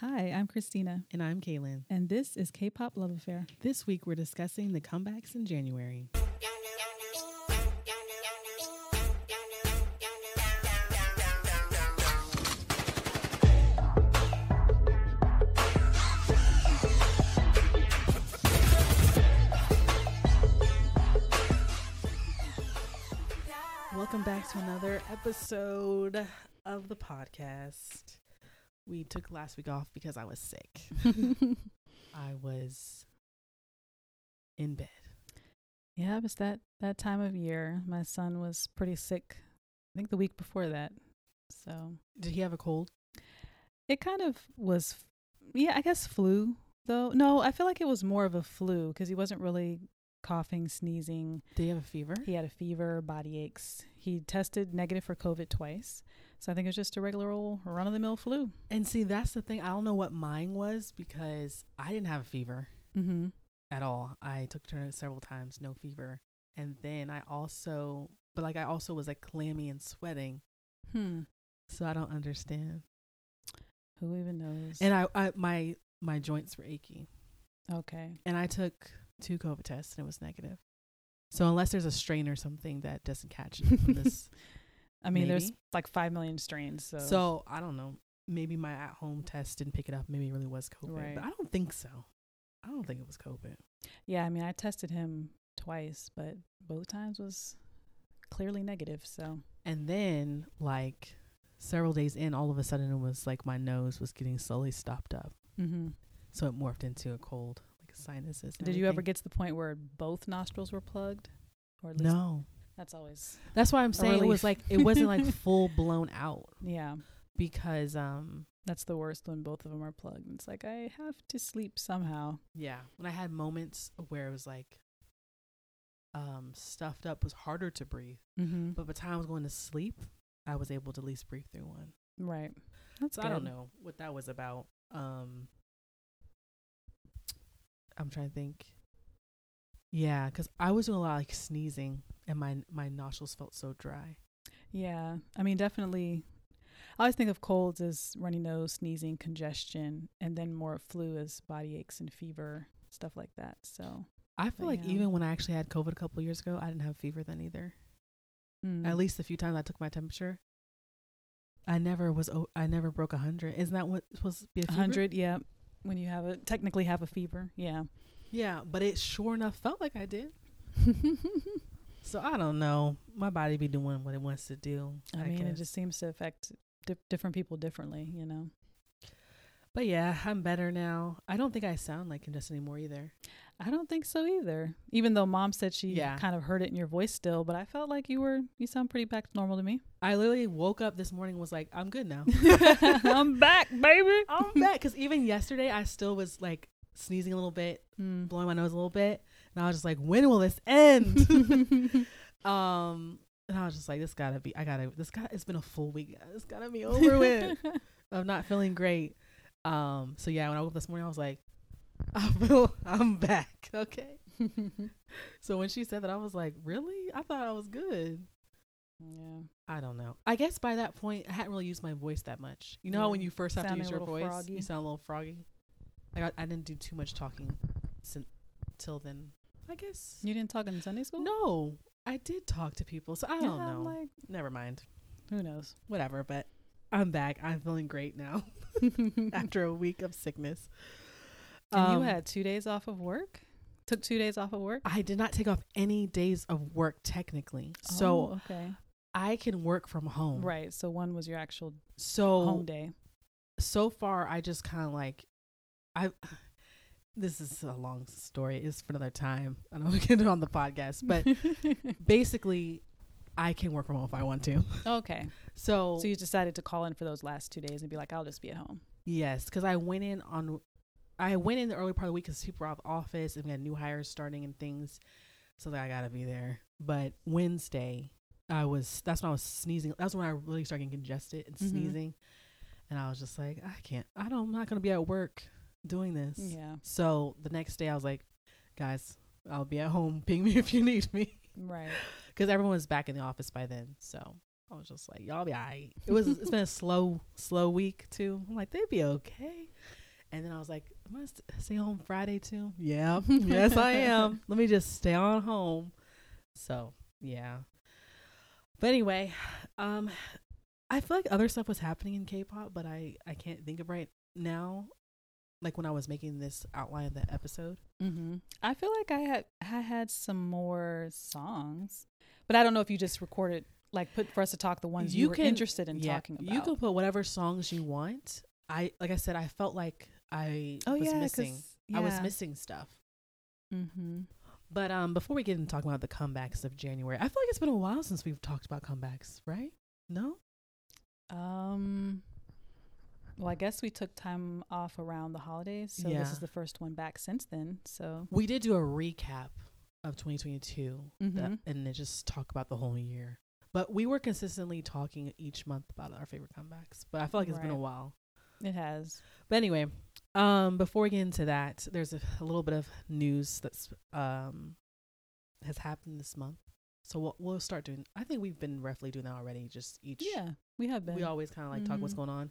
Hi, I'm Christina, And I'm Kaylin. and this is K-pop Love Affair. This week we're discussing the comebacks in January. Welcome back to another episode of the podcast. We took last week off because I was sick. I was in bed. yeah, it was that that time of year. My son was pretty sick. I think the week before that. So Did he have a cold? it kind of was, yeah, I guess flu though. No, I feel like it was more of a flu because he wasn't really coughing, sneezing. Did he have a fever? He had a fever, body aches. He tested negative for COVID twice. So I think it was just a regular old run of the mill flu. And see, that's the thing. I don't know what mine was because I didn't have a fever Mm-hmm. at all. I took turns several times, no fever. And then I also, but like I also was like clammy and sweating. Hmm. So I don't understand. Who even knows? And I, I my my joints were achy. okay. And I took two COVID tests and it was negative. So unless there's a strain or something that doesn't catch it from this I mean, there's like five million strains. So, So I don't know. Maybe my at home test didn't pick it up. Maybe it really was COVID. Right. But I don't think so. I don't think it was COVID. yeah, I mean, I tested him twice, but both times was clearly negative. So, And then like several days in, all of a sudden it was like my nose was getting slowly stopped up. mm-hmm. So it morphed into a cold, like a sinuses. did you ever get to the point where both nostrils were plugged? Or at least No. That's always That's why I'm saying it was like it wasn't like full blown out yeah. because um That's the worst when both of them are plugged. It's like I have to sleep somehow. yeah, when I had moments where it was like um stuffed up was harder to breathe. Mm-hmm. But by the time I was going to sleep, I was able to at least breathe through one. Right. That's So I don't good. know what that was about. Um, I'm trying to think. Yeah, because I was doing a lot of, like sneezing, and my my nostrils felt so dry. Yeah. I mean, definitely. I always think of colds as runny nose, sneezing, congestion, and then more flu as body aches and fever, stuff like that. So, I feel like yeah. even when I actually had COVID a couple years ago, I didn't have fever then either. mm. At least a few times I took my temperature. I never was. o- I never broke a hundred. Isn't that what supposed to be a 100, yeah. When you have a technically have a fever, yeah. Yeah, but it sure enough felt like I did. So I don't know. My body be doing what it wants to do. I mean, it just seems to affect di- different people differently, you know. But yeah, I'm better now. I don't think I sound like congested anymore either. I don't think so either. Even though mom said she Yeah. kind of heard it in your voice still, but I felt like you were you sound pretty back to normal to me. I literally woke up this morning and was like, I'm good now. I'm back, baby. I'm back. Because even yesterday, I still was like sneezing a little bit, Mm. blowing my nose a little bit. And I was just like, when will this end? um, and I was just like, this gotta be, I gotta, this got, it's been a full week. It's gotta be over with. I'm not feeling great. Um, so yeah, when I woke up this morning, I was like, I feel, I'm back. Okay. So when she said that, I was like, really? I thought I was good. yeah. I don't know. I guess by that point, I hadn't really used my voice that much. You know how Yeah. when you first have to use your voice, froggy. you sound a little froggy. I I didn't do too much talking since till then. I guess You didn't talk in Sunday school? no, I did talk to people, so I Yeah, don't know. Like, Never mind. who knows? Whatever. But I'm back. I'm feeling great now after a week of sickness. and Um, you had two days off of work? Took two days off of work? I did not take off any days of work technically, so Oh, okay. I can work from home. Right. So one was your actual So home day. so far I just kind of like I this is a long story. It's for another time. I don't know if we can it on the podcast, but basically I can work from home if I want to. okay. So, So you decided to call in for those last two days and be like, I'll just be at home. yes, because I went in on I went in the early part of the week because people were out of the office and we had new hires starting and things. So that I gotta be there. But Wednesday, I was that's when I was sneezing. That's when I really started getting congested and Mhm. sneezing. And I was just like, I can't. I don't. I'm not gonna be at work doing this. Yeah. So the next day, I was like, guys, I'll be at home. Ping me if you need me, Right. because everyone was back in the office by then. So I was just like, y'all be alright. It was it's been a slow, slow week too. I'm like, they'd be okay. And then I was like, am I st- stay home Friday too? Yeah, yes I am. Let me just stay on home. So yeah. But anyway, um, I feel like other stuff was happening in K-pop, but I I can't think of right now. Like when I was making this outline of the episode. Mm-hmm. I feel like I had I had some more songs, but I don't know if you just recorded like put for us to talk the ones you, You were can- interested in yeah, talking about. You can put whatever songs you want. I like I said, I felt like I oh was yeah, missing. 'cause- I was missing stuff. Mm-hmm. But um, before we get into talking about the comebacks of January, I feel like it's been a while since we've talked about comebacks, right? No, Um. Well, I guess we took time off around the holidays, so Yeah. this is the first one back since then. So we did do a recap of 2022, that- Mhm. and then just talk about the whole year. But we were consistently talking each month about our favorite comebacks. But I feel like it's been a while. it has. But anyway, um, before we get into that, there's a, a little bit of news that's um has happened this month. So we'll we'll start doing. I think we've been roughly doing that already. Just each. Yeah, we have been. We always kind of like talk what's Mhm. going on.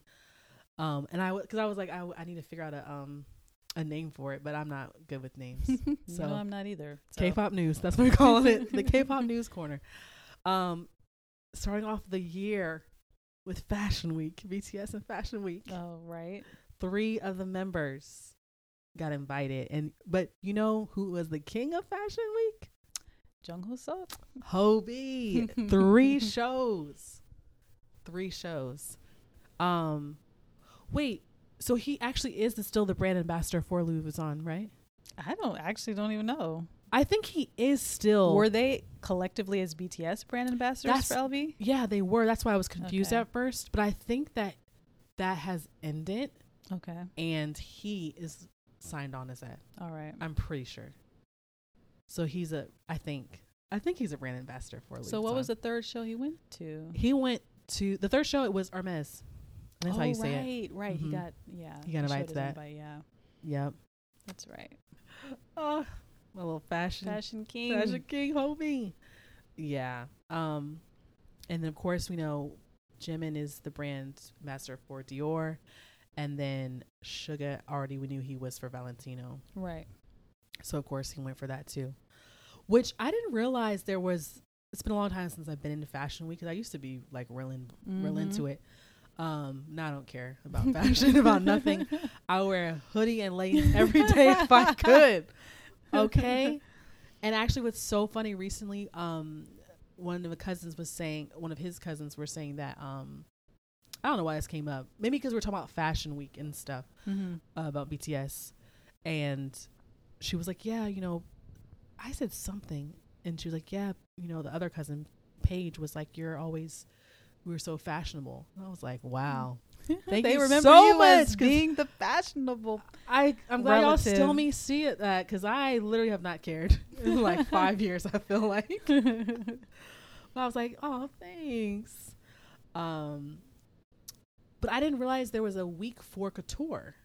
Um, and I was because I was like I, I need to figure out a um a name for it, but I'm not good with names. so- know, I'm not either. So. K-pop news. That's what we're calling it. The K-pop news corner. Um, starting off the year with Fashion Week, BTS and Fashion Week. Oh right. Three of the members got invited, and but you know who was the king of Fashion Week? Jung Hoseok. Hobi. Three shows. Three shows. Um, wait. So he actually is the, still the brand ambassador for Louis Vuitton, right? I don't actually don't even know. I think he is still. Were they collectively as BTS brand ambassadors That's- for LV? Yeah, they were. That's why I was confused Okay. at first. But I think that that has ended, Okay. and he is signed on as that. All right. I'm pretty sure. So he's a. I think. I think he's a brand ambassador for. Louis So what was the third show he went to? He went to the third show. It was Hermes. That's oh, how you say right, it. right. Mhm. He got yeah. He got invited to that. invite, yeah, Yep. that's right. Oh, my little fashion Fashion King. fashion king homie. Yeah. Um, and then of course we know Jimin is the brand master for Dior, and then Suga already we knew he was for Valentino, Right. so of course he went for that too. Which I didn't realize there was. It's been a long time since I've been into Fashion Week because I used to be like real, in, real Mhm. into it. Um, now I don't care about fashion, about nothing. I wear a hoodie and leggings every day if I could. Okay. And actually, what's so funny recently, um, one of the cousins was saying, one of his cousins were saying that, um, I don't know why this came up. Maybe because we're talking about Fashion Week and stuff hmm uh, about BTS, and she was like, "Yeah, you know," I said something, and she was like, "Yeah, you know," the other cousin, Paige, was like, "You're always." We were so fashionable. And I was like, "Wow, Thank they you remember so you as being the fashionable. I I'm glad y'all still me see it that because I literally have not cared in like five years. I feel like, but I was like, oh, thanks. Um, but I didn't realize there was a week for couture.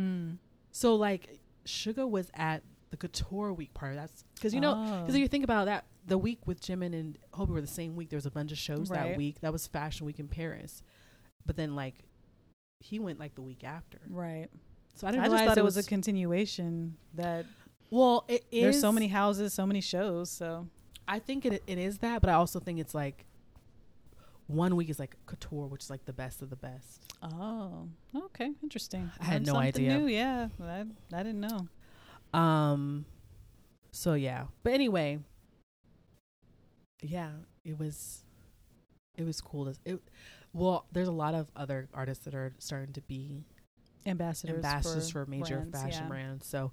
mm. So like, Suga was at the couture week part. That's because you know because Oh. if you think about that, the week with Jimin and Hobi were the same week. There was a bunch of shows that week. That was Fashion Week in Paris, but then like, he went like the week after. right. So I I, didn't just realize thought it was, a continuation. That well, it is. there's so many houses, so many shows. So I think it it is that, but I also think it's like one week is like couture, which is like the best of the best. oh, okay, interesting. I had no idea. New. Yeah, I, I didn't know. Um, so yeah, but anyway, yeah, it was it was cool. To, it well, there's a lot of other artists that are starting to be Ambassadors, ambassadors for, major brands, fashion yeah. brands. So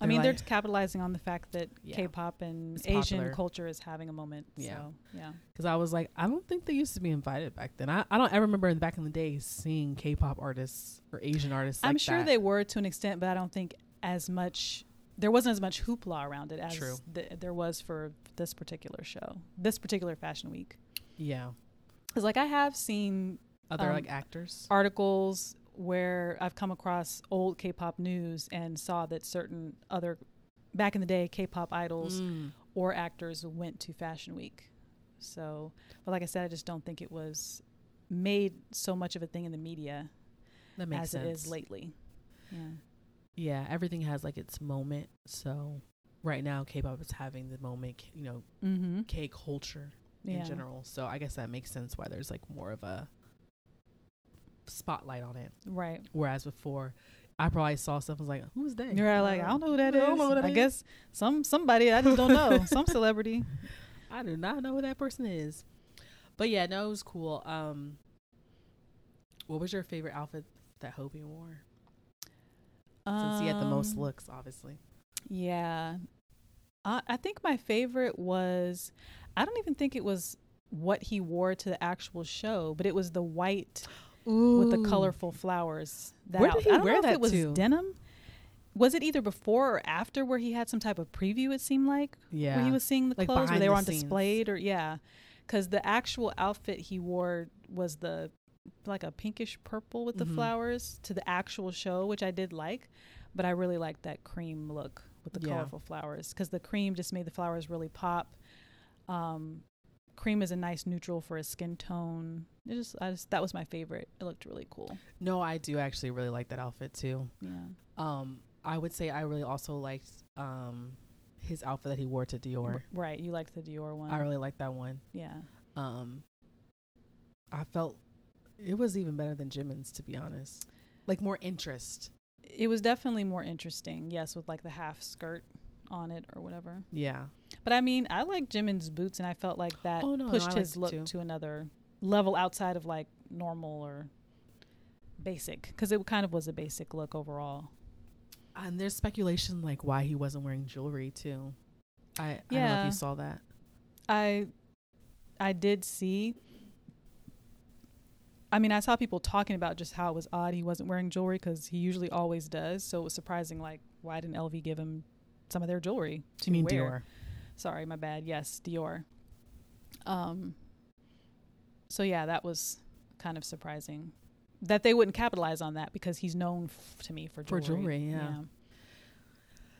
I mean, they're they're capitalizing on the fact that Yeah. K-pop and It's Asian popular. culture is having a moment. Yeah. So, yeah. because I was like, I don't think they used to be invited back then. I, I don't ever remember back in the day seeing K-pop artists or Asian artists. I'm like sure that. they were to an extent, but I don't think as much. There wasn't as much hoopla around it as th- there was for this particular show, this particular fashion week. yeah Because, like, I have seen other Um, like actors. articles where I've come across old K-pop news and saw that certain other, back in the day, K-pop idols Mm. or actors went to Fashion Week. So, but like I said, I just don't think it was made so much of a thing in the media That makes as sense. it is lately. Yeah. Yeah, everything has like its moment. So right now, K-pop is having the moment, you know, Mm-hmm. K culture Yeah. in general. So I guess that makes sense why there's like more of a spotlight on it. Right. Whereas before, I probably saw stuff and was like, "Who's that?" You're like, I don't know who that is. I don't know who that I is. guess some somebody I just don't know. some celebrity. I do not know who that person is. But yeah, no, it was cool. Um, what was your favorite outfit that Hobi wore? Since he had the most Um, looks, obviously. Yeah. I I think my favorite was I don't even think it was what he wore to the actual show, but it was the white with the colorful flowers. That Where did he I don't wear know that if it was to? denim. Was it either before or after where he had some type of preview? It seemed like Yeah, where he was seeing the Like clothes where they the were on scenes. displayed or yeah, because the actual outfit he wore was the like a pinkish purple with the Mhm. flowers to the actual show, which I did like, but I really liked that cream look with the Yeah. colorful flowers because the cream just made the flowers really pop. Um, cream is a nice neutral for a skin tone. It just, I just that was my favorite. It looked really cool. no, I do actually really like that outfit too. Yeah. Um, I would say I really also liked um his outfit that he wore to Dior. Right. You liked the Dior one. I really like that one. yeah. Um, I felt it was even better than Jimin's, to be honest. Like more interest. It was definitely more interesting. Yes, with like the half skirt on it or whatever. Yeah. But I mean, I like Jimin's boots, and I felt like that Oh, no, no, pushed I his look too. to another level outside of like normal or basic, because it kind of was a basic look overall. And there's speculation like why he wasn't wearing jewelry too. I, I don't know if Yeah. you saw that. I, I did see. I mean, I saw people talking about just how it was odd he wasn't wearing jewelry because he usually always does. So it was surprising. Like, why didn't LV give him some of their jewelry to You mean wear? Dior? Sorry, my bad. Yes, Dior. Um. So yeah, that was kind of surprising that they wouldn't capitalize on that because he's known f- to me for jewelry. For jewelry. jewelry, yeah.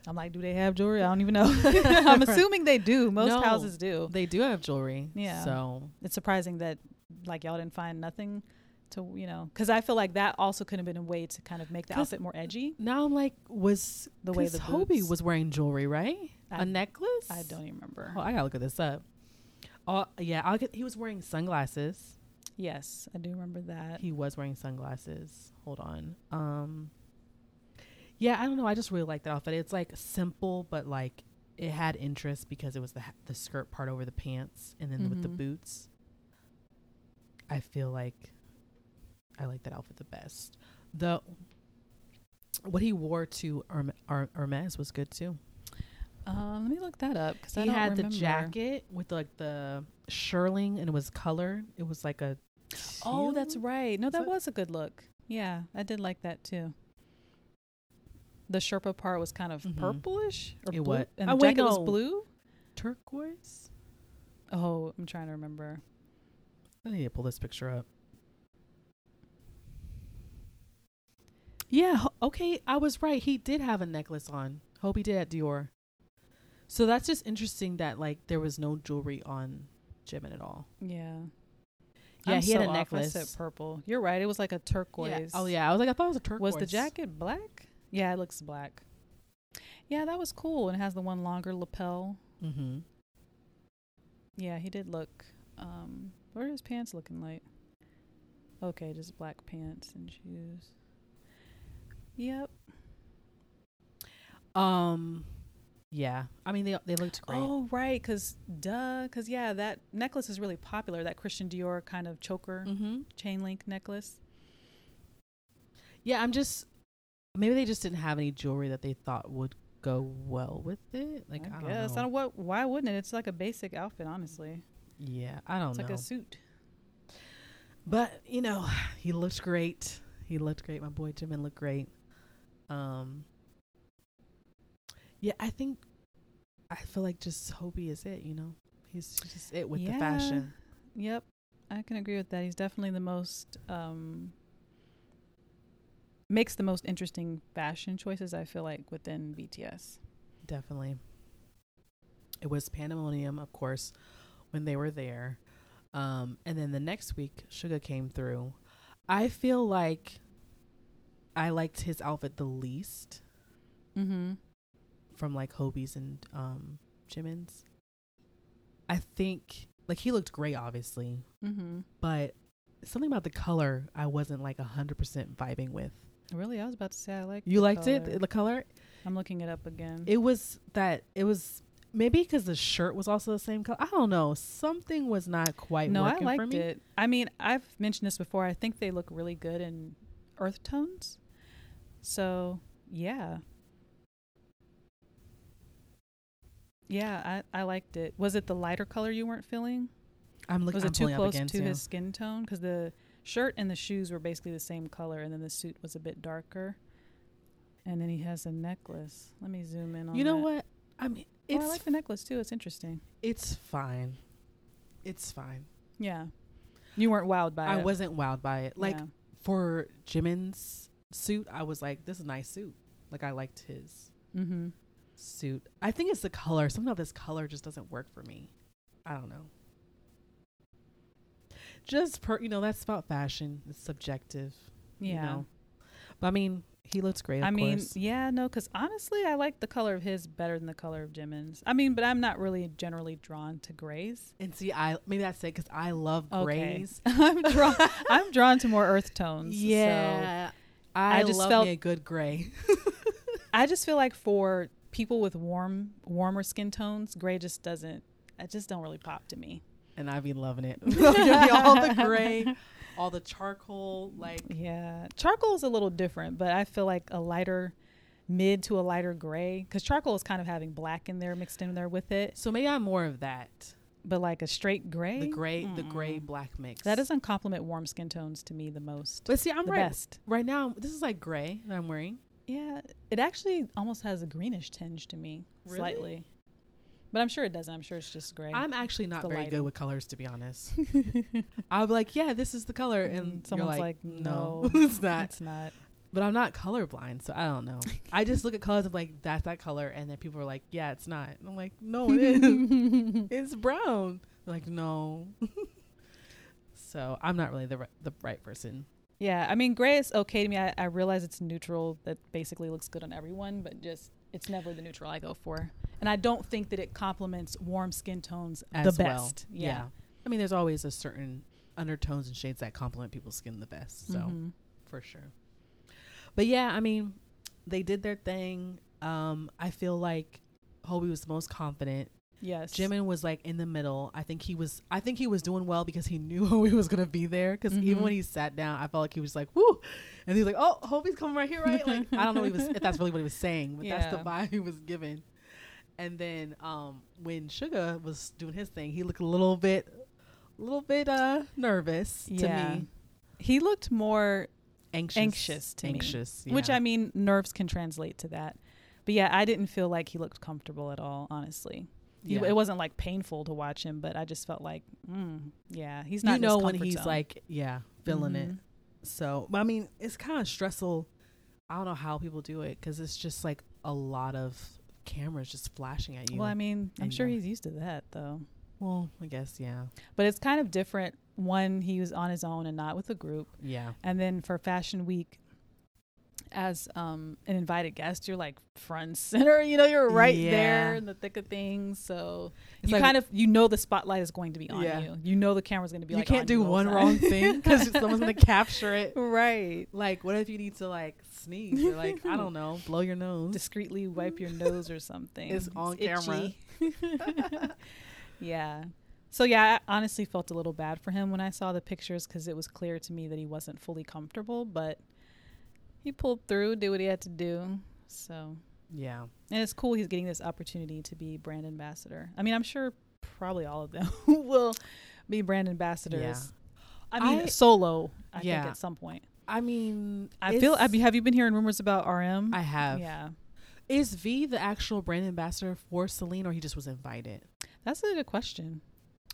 I'm like, do they have jewelry? I don't even know. I'm assuming they do. Most No. houses do. They do have jewelry. Yeah. So It's surprising that like y'all didn't find nothing to you know because I feel like that also could have been a way to kind of make the outfit more edgy. now I'm like, was The way the Hobi was wearing jewelry, right? I- A necklace? I don't even remember. Oh, I gotta look at this up. Oh yeah, I'll get. He was wearing sunglasses. Yes, I do remember that. He was wearing sunglasses. Hold on. Um. Yeah, I don't know. I just really like that outfit. It's like simple, but like it had interest because it was the ha- the skirt part over the pants, and then with the Mhm. boots. I feel like I like that outfit the best. The what he wore to Herm- Her- Hermes was good too. Um, let me look that up because he don't had remember. the jacket with like the shearling and it was colored. It was like a Oh, that's right. No, that So- was a good look. Yeah, I did like that too. The Sherpa part was kind of Mhm. purplish or It blue, wa- and Oh, the wait, jacket was blue. turquoise. Oh, I'm trying to remember. I need to pull this picture up. Yeah, okay, I was right. He did have a necklace on. Hope he did at Dior. So that's just interesting that like there was no jewelry on Jimin at all. Yeah. Yeah, I'm he had a necklace. I said purple. You're right. It was like a turquoise. Yeah. Oh yeah, I was like I thought it was a turquoise. Was the jacket black? Yeah, it looks black. Yeah, that was cool. And it has the one longer lapel. Mm-hmm. Yeah, he did look. Um, what are his pants looking like? Okay, just black pants and shoes. Yep. Um, yeah. I mean they they looked great. Oh, right. Cause duh. Cause yeah, that necklace is really popular. That Christian Dior kind of choker Mm-hmm. chain link necklace. Yeah, I'm just maybe they just didn't have any jewelry that they thought would go well with it. Like I, I, don't guess. know. I don't what. Why wouldn't it? It's like a basic outfit, honestly. yeah, I don't It's know. like a suit. but you know, he looked great. He looked great. My boy Jimin looked great. Um. Yeah, I think I feel like just Hobi is it. You know, he's just it with the fashion. Yep, I can agree with that. He's definitely the most um makes the most interesting fashion choices. I feel like within BTS. Definitely. It was pandemonium, of course, when they were there. Um, and then the next week, Suga came through. I feel like I liked his outfit the least Mm-hmm. from like Hobi's and um, Jimin's. I think like he looked great, obviously, Mm-hmm. but something about the color I wasn't like hundred percent vibing with. Really, I was about to say I like. You liked it, the color? I'm looking it up again. It was that it was maybe because the shirt was also the same color. I don't know. Something was not quite no, I liked it. I mean, I've mentioned this before. I think they look really good in earth tones. So yeah, yeah, I I liked it. Was it the lighter color you weren't feeling? I'm looking. Was I'm it too close to too. his skin tone? Because the shirt and the shoes were basically the same color, and then the suit was a bit darker. And then he has a necklace. Let me zoom in on. You know that. what? I mean, Oh, it's I like the necklace too. It's interesting. it's fine. It's fine. Yeah, you weren't wowed by I it. I wasn't wowed by it. Like Yeah. for Jimin's suit, I was like, "This is a nice suit." Like I liked his Mm-hmm. suit. I think it's the color. Somehow this color just doesn't work for me. I don't know. Just per, you know, that's about fashion. It's subjective. Yeah. You know? But I mean, he looks great. Of I mean, course. yeah, no, because honestly, I like the color of his better than the color of Jimin's. I mean, but I'm not really generally drawn to grays. and see, I maybe that's it because I love Okay. grays. I'm drawn. I'm drawn to more earth tones. so Yeah, I, I just love felt- me a good gray. I just feel like for people with warm, warmer skin tones, gray just doesn't. It just don't really pop to me. and I be loving it. All the gray, all the charcoal, like Yeah, charcoal is a little different, but I feel like a lighter mid to a lighter gray because charcoal is kind of having black in there mixed in there with it. so. Maybe I'm more of that. But like a straight gray, The gray, the mm. gray black mix. That doesn't complement warm skin tones to me the most. But see, I'm the right. best. Right now, this is like gray that I'm wearing. Yeah, it actually almost has a greenish tinge to me, Really? slightly. But I'm sure it doesn't. I'm sure it's just gray. I'm actually not the very lighting. good with colors, to be honest. I'll be like, yeah, this is the color, and And someone's like, like, no, "No, it's not. it's not. But I'm not colorblind, so I don't know. I just look at colors of like that's that color, and then people are like, yeah, it's not. And I'm like, no, it is. it's brown. They're like, no. so I'm not really the the right person. Yeah, I mean, gray is okay to me. I, I realize it's neutral. That basically looks good on everyone, but just it's never the neutral I go for. And I don't think that it complements warm skin tones As the well. best. Yeah. I mean, there's always a certain undertones and shades that complement people's skin the best. So. Mhm. for sure. But yeah, I mean, they did their thing. Um, I feel like Hobi was the most confident. Yes. Jimin was like in the middle. I think he was. I think he was doing well because he knew Hobi was gonna be there. Because even Mhm. when he sat down, I felt like he was like, "Whoo," and he's like, "Oh, Hobi's coming right here, right?" Like I don't know if, he was, if that's really what he was saying, but that's the vibe he was giving. And then um, when Suga was doing his thing, he looked a little bit, a little bit uh nervous Yeah. to me, He looked more anxious, Anxious to me. anxious, Which. I mean, nerves can translate to that. But yeah, I didn't feel like he looked comfortable at all. Honestly, He- it wasn't like painful to watch him, but I just felt like, mm, yeah, he's you not. his know when he's zone. like, yeah, feeling it. Mhm. So, I mean, it's kind of stressful. I don't know how people do it because it's just like a lot of cameras just flashing at you. Well, I mean, I'm sure he's used to that though. well, I guess yeah, But it's kind of different. One, he was on his own and not with a group, yeah, and then for Fashion Week. As um, an invited guest, you're like front center. You know, you're right Yeah. there in the thick of things. So It's you like- kind of you know the spotlight is going to be on Yeah. you. You know the camera's going to be. Like, You like, can't do you one wrong thing because someone's gonna capture it. right. Like, what if you need to like sneeze or like I don't know, blow your nose? Discreetly wipe your nose or something. It's on camera. yeah. So yeah, I honestly felt a little bad for him when I saw the pictures because it was clear to me that he wasn't fully comfortable, but he pulled through, did what he had to do. So yeah, and it's cool he's getting this opportunity to be brand ambassador. I mean, I'm sure probably all of them will be brand ambassadors. Yeah. I mean, I- solo. I Yeah. think at some point. I mean, I feel. Have you, have you been hearing rumors about RM? I have. Yeah, Is V the actual brand ambassador for Celine, or he just was invited? that's a good question.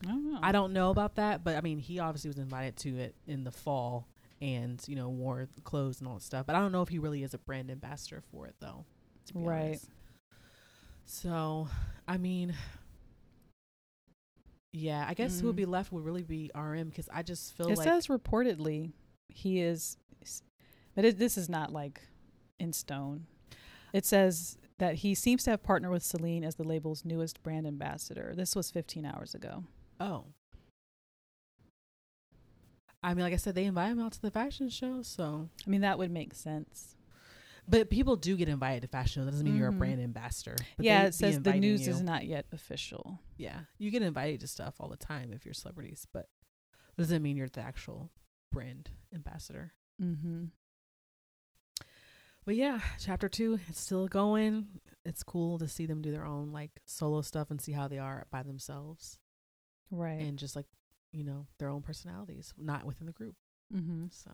I don't know. I don't know about that, but I mean, he obviously was invited to it in the fall, and you know, wore clothes and all that stuff. But I don't know if he really is a brand ambassador for it, though. Right. honest. So, I mean, yeah, I guess who would Mm. be left would really be RM because I just feel It like says reportedly he is, but it, this is not like in stone. It says that he seems to have partnered with Celine as the label's newest brand ambassador. This was 15 hours ago. Oh. I mean, like I said, they invite him out to the fashion show, so I mean, that would make sense. but people do get invited to fashion shows. That doesn't mean you're a Mhm. brand ambassador. But yeah, it says the news you. is not yet official. Yeah, you get invited to stuff all the time if you're celebrities, but doesn't mean you're the actual brand ambassador. Mm-hmm. But yeah, chapter two, it's still going. It's cool to see them do their own like solo stuff and see how they are by themselves Right. and just like, you know, their own personalities, not within the group. mm-hmm. So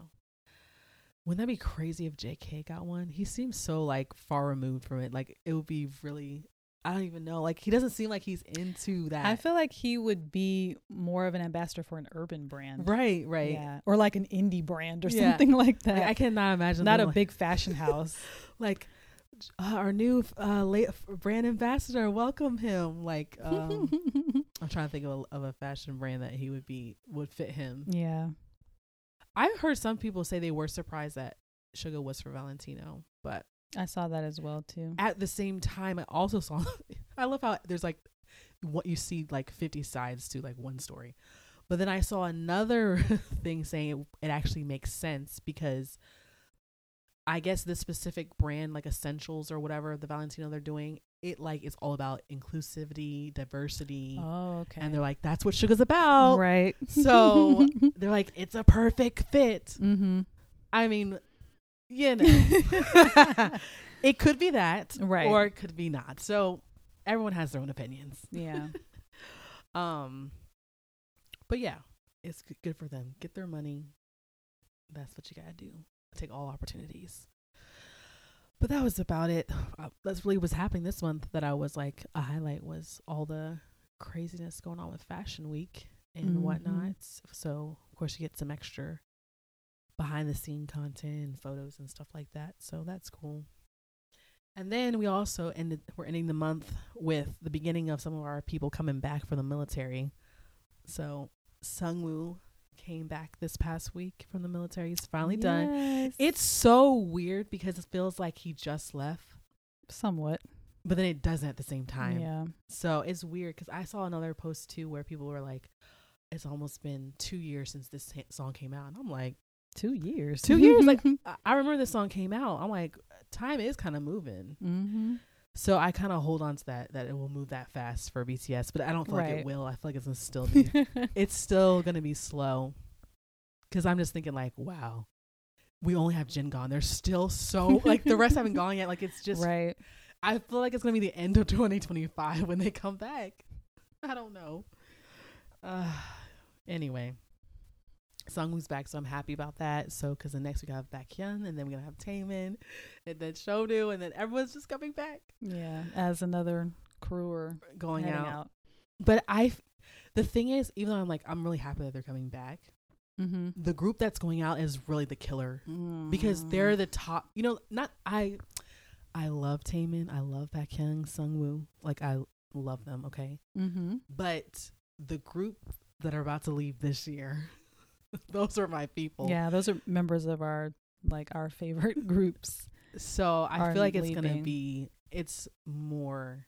wouldn't that be crazy if JK got one? He seems so like far removed from it. Like it would be really I don't even know. Like he doesn't seem like he's into that. I feel like he would be more of an ambassador for an urban brand. right, right. Yeah. Or like an indie brand or Yeah. something like that. Like, I cannot imagine not a like- big fashion house. like uh, our new uh, late brand ambassador. Welcome him. Like um, I'm trying to think of a, of a fashion brand that he would be would fit him. yeah. I've heard some people say they were surprised that Suga was for Valentino, but I saw that as well too. at the same time, I also saw. I love how there's like what you see like 50 sides to like one story, but then I saw another thing saying it, it actually makes sense because I guess this specific brand, like Essentials or whatever the Valentino they're doing, it like is all about inclusivity, diversity, Oh, okay. and they're like, that's what Suga's about. right. So they're like, it's a perfect fit. mm-hmm. I mean, you know, it could be that, Right. or it could be not. So everyone has their own opinions. Yeah. Um, but yeah, it's good for them. Get their money. That's what you gotta do. Take all opportunities. But that was about it. Uh, That's really what's happening this month. That I was like a highlight was all the craziness going on with Fashion Week and Mhm. whatnot. So of course you get some extra behind the scene content and photos and stuff like that. So that's cool. And then we also ended we're ending the month with the beginning of some of our people coming back from the military. So Sungwoo came back this past week from the military. He's finally done. It's so weird because it feels like he just left, somewhat. but then it doesn't at the same time. Yeah. So it's weird because I saw another post too where people were like, "It's almost been two years since this song came out," and I'm like, Two years. two years? Like I, I remember this song came out. I'm like, time is kind of moving. mm-hmm. So I kind of hold on to that that it will move that fast for BTS, but I don't feel like it will. I feel like it's gonna still be it's still gonna be slow. Cause I'm just thinking like, wow, we only have Jin gone. They're still so like the rest haven't gone yet. Like it's just right. I feel like it's gonna be the end of 2025 when they come back. I don't know. Uh, anyway, Sungwoo's back, so I'm happy about that. So, because the next week I have Baekhyun, and then we're gonna have Taemin, and then Shownu, and then everyone's just coming back, Yeah. As another crewer going out. out. But I, the thing is, even though I'm like, I'm really happy that they're coming back. Mm-hmm. The group that's going out is really the killer because they're the top. You know, not I. I love Taemin. I love Baekhyun, Sungwoo. Like I love them. Okay, Mm-hmm. but the group that are about to leave this year, those are my people. Yeah, those are members of our like our favorite groups. So I feel like it's gonna be. It's more.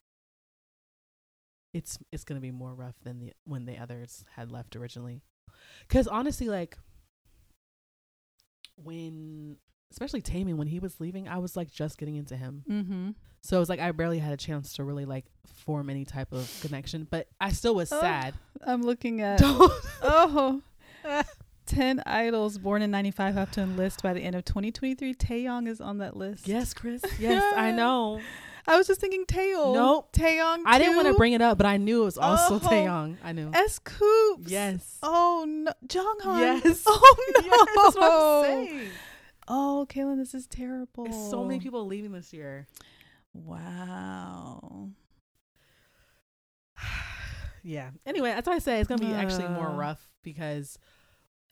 It's it's gonna be more rough than the when the others had left originally, because honestly, like when especially Taemin when he was leaving, I was like just getting into him. Mm-hmm. So it was like I barely had a chance to really like form any type of connection, but I still was Oh. sad. I'm looking at Don't. oh. 10 idols born in 95 have to enlist by the end of 2023. Taeyong is on that list. yes, Chris. Yes, I know. I was just thinking Taeyong. Nope. Taeyong. I didn't want to bring it up, but I knew it was also Oh. Taeyong. I knew. S.Coups. Yes. Oh no, Jeonghan. Yes. Oh no. Yes, that's what I'm saying. Oh, Kaylin, this is terrible. It's so many people leaving this year. Wow. yeah. Anyway, that's why I say it's gonna be actually more Uh. rough because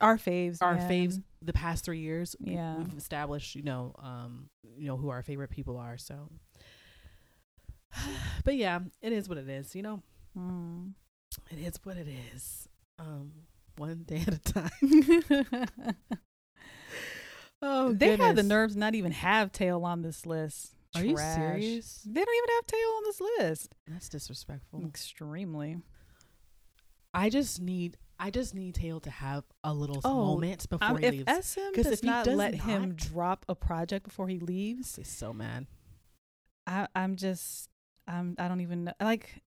Our faves. our man. faves the past three years Yeah. we've established you know um you know who our favorite people are so but yeah it is what it is you know Mm. it is what it is. Um, one day at a time. oh, they have the nerves not even have Taeil on this list. Are you serious? They don't even have Taeil on this list. That's disrespectful. Extremely. I just need I just need Taeil to have a little Oh, moment before Um, he if leaves. SM 'Cause does if not does let him drop a project before he leaves, He's so mad. I, I'm just, I'm, I don't even know. Like,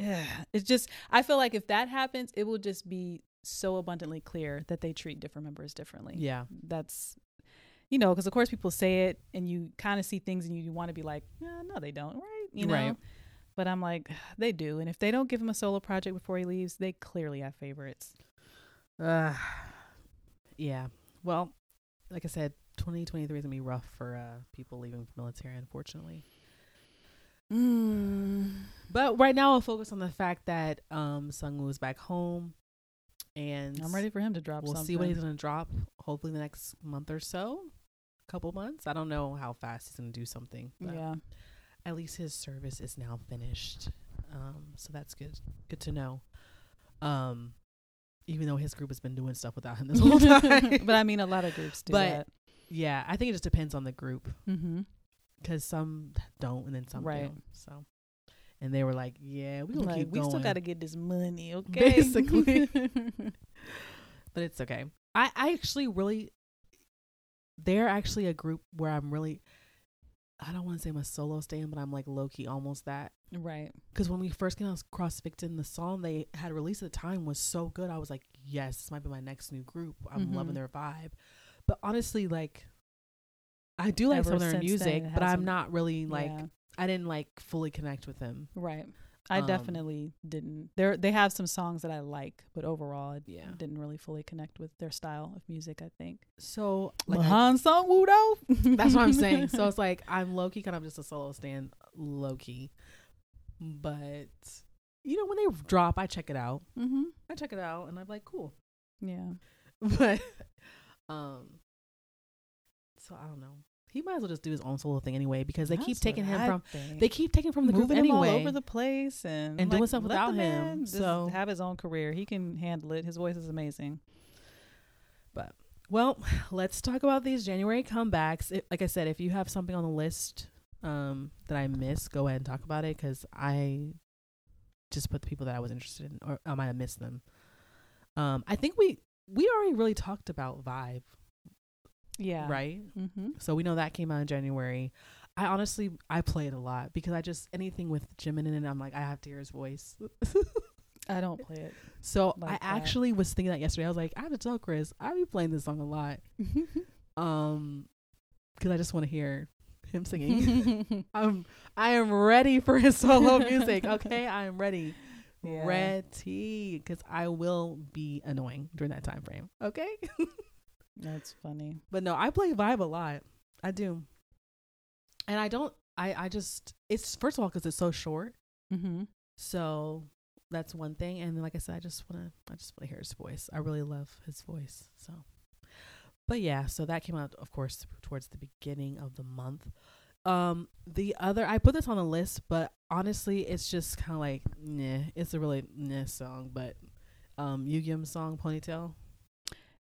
ugh, it's just, I feel like if that happens, it will just be so abundantly clear that they treat different members differently. Yeah. That's, you know, because of course people say it and you kind of see things and you, you want to be like, "Yeah, no, they don't, right? You know? Right. But I'm like, they do. And if they don't give him a solo project before he leaves, they clearly have favorites. Uh, yeah. Well, like I said, 2023 is gonna be rough for uh, people leaving the military, unfortunately. Mm. But right now, I'll focus on the fact that um, Sungwoo is back home, and I'm ready for him to drop We'll something. see what he's gonna drop. Hopefully, the next month or so, A couple months. I don't know how fast he's gonna do something. But Yeah. At least his service is now finished, um, so that's good. Good to know. Um, even though his group has been doing stuff without him this whole time. but I mean, a lot of groups do But that. yeah, I think it just depends on the group Mm-hmm. because some don't and then some Right. do. So, and they were like, "Yeah, we gonna Like, keep we going." still got to get this money, okay? Basically. but it's okay. I, I actually really they're actually a group where I'm really I don't want to say I'm a solo stand, but I'm like low key almost that. right. Because when we first came across Victon, the song they had released at the time was so good. I was like, yes, this might be my next new group. I'm loving Mhm. their vibe. But honestly, like I do like Ever some of their music, then, but I'm hasn't- really like Yeah. I didn't like fully connect with them. Right. I Um, definitely didn't. There, they have some songs that I like, but overall, I Yeah. didn't really fully connect with their style of music. I think. So Like Han Woo though. That's what I'm saying. So it's like I'm low key kind of just a solo stand, low key. But you know, when they drop, I check it out. mm-hmm. I check it out, and I'm like, cool. Yeah. But um, so I don't know. He might as well just do his own solo thing anyway because they keep taking him I from think. they keep taking from the group moving him anyway. all over the place and And doing like, stuff let without him, so- have his own career. He can handle it. His voice is amazing. But well, let's talk about these January comebacks. It, like I said, if you have something on the list um, that I missed, go ahead and talk about it because I just put the people that I was interested in, or I might have missed them. Um, I think we we already really talked about Vibe, Yeah. right? Mm-hmm. So we know that came out in January. I honestly I play it a lot because I just anything with Jimin in it, I'm like I have to hear his voice. I don't play it. So Like I that. actually was thinking that yesterday. I was like, I have to tell Chris I be playing this song a lot. um because i just want to hear him singing i'm i am ready for his solo music okay i am ready Yeah. ready because i will be annoying during that time frame okay That's funny. but no i play vibe a lot. I do. And i don't i i just it's first of all because it's so short. Mm-hmm. so that's one thing. And then like i said i just want to i just want to hear his voice. I really love his voice so. But yeah so that came out of course towards the beginning of the month. Um the other i put this on the list but honestly it's just kind of like nah it's a really nah song but um Yugyeom's song ponytail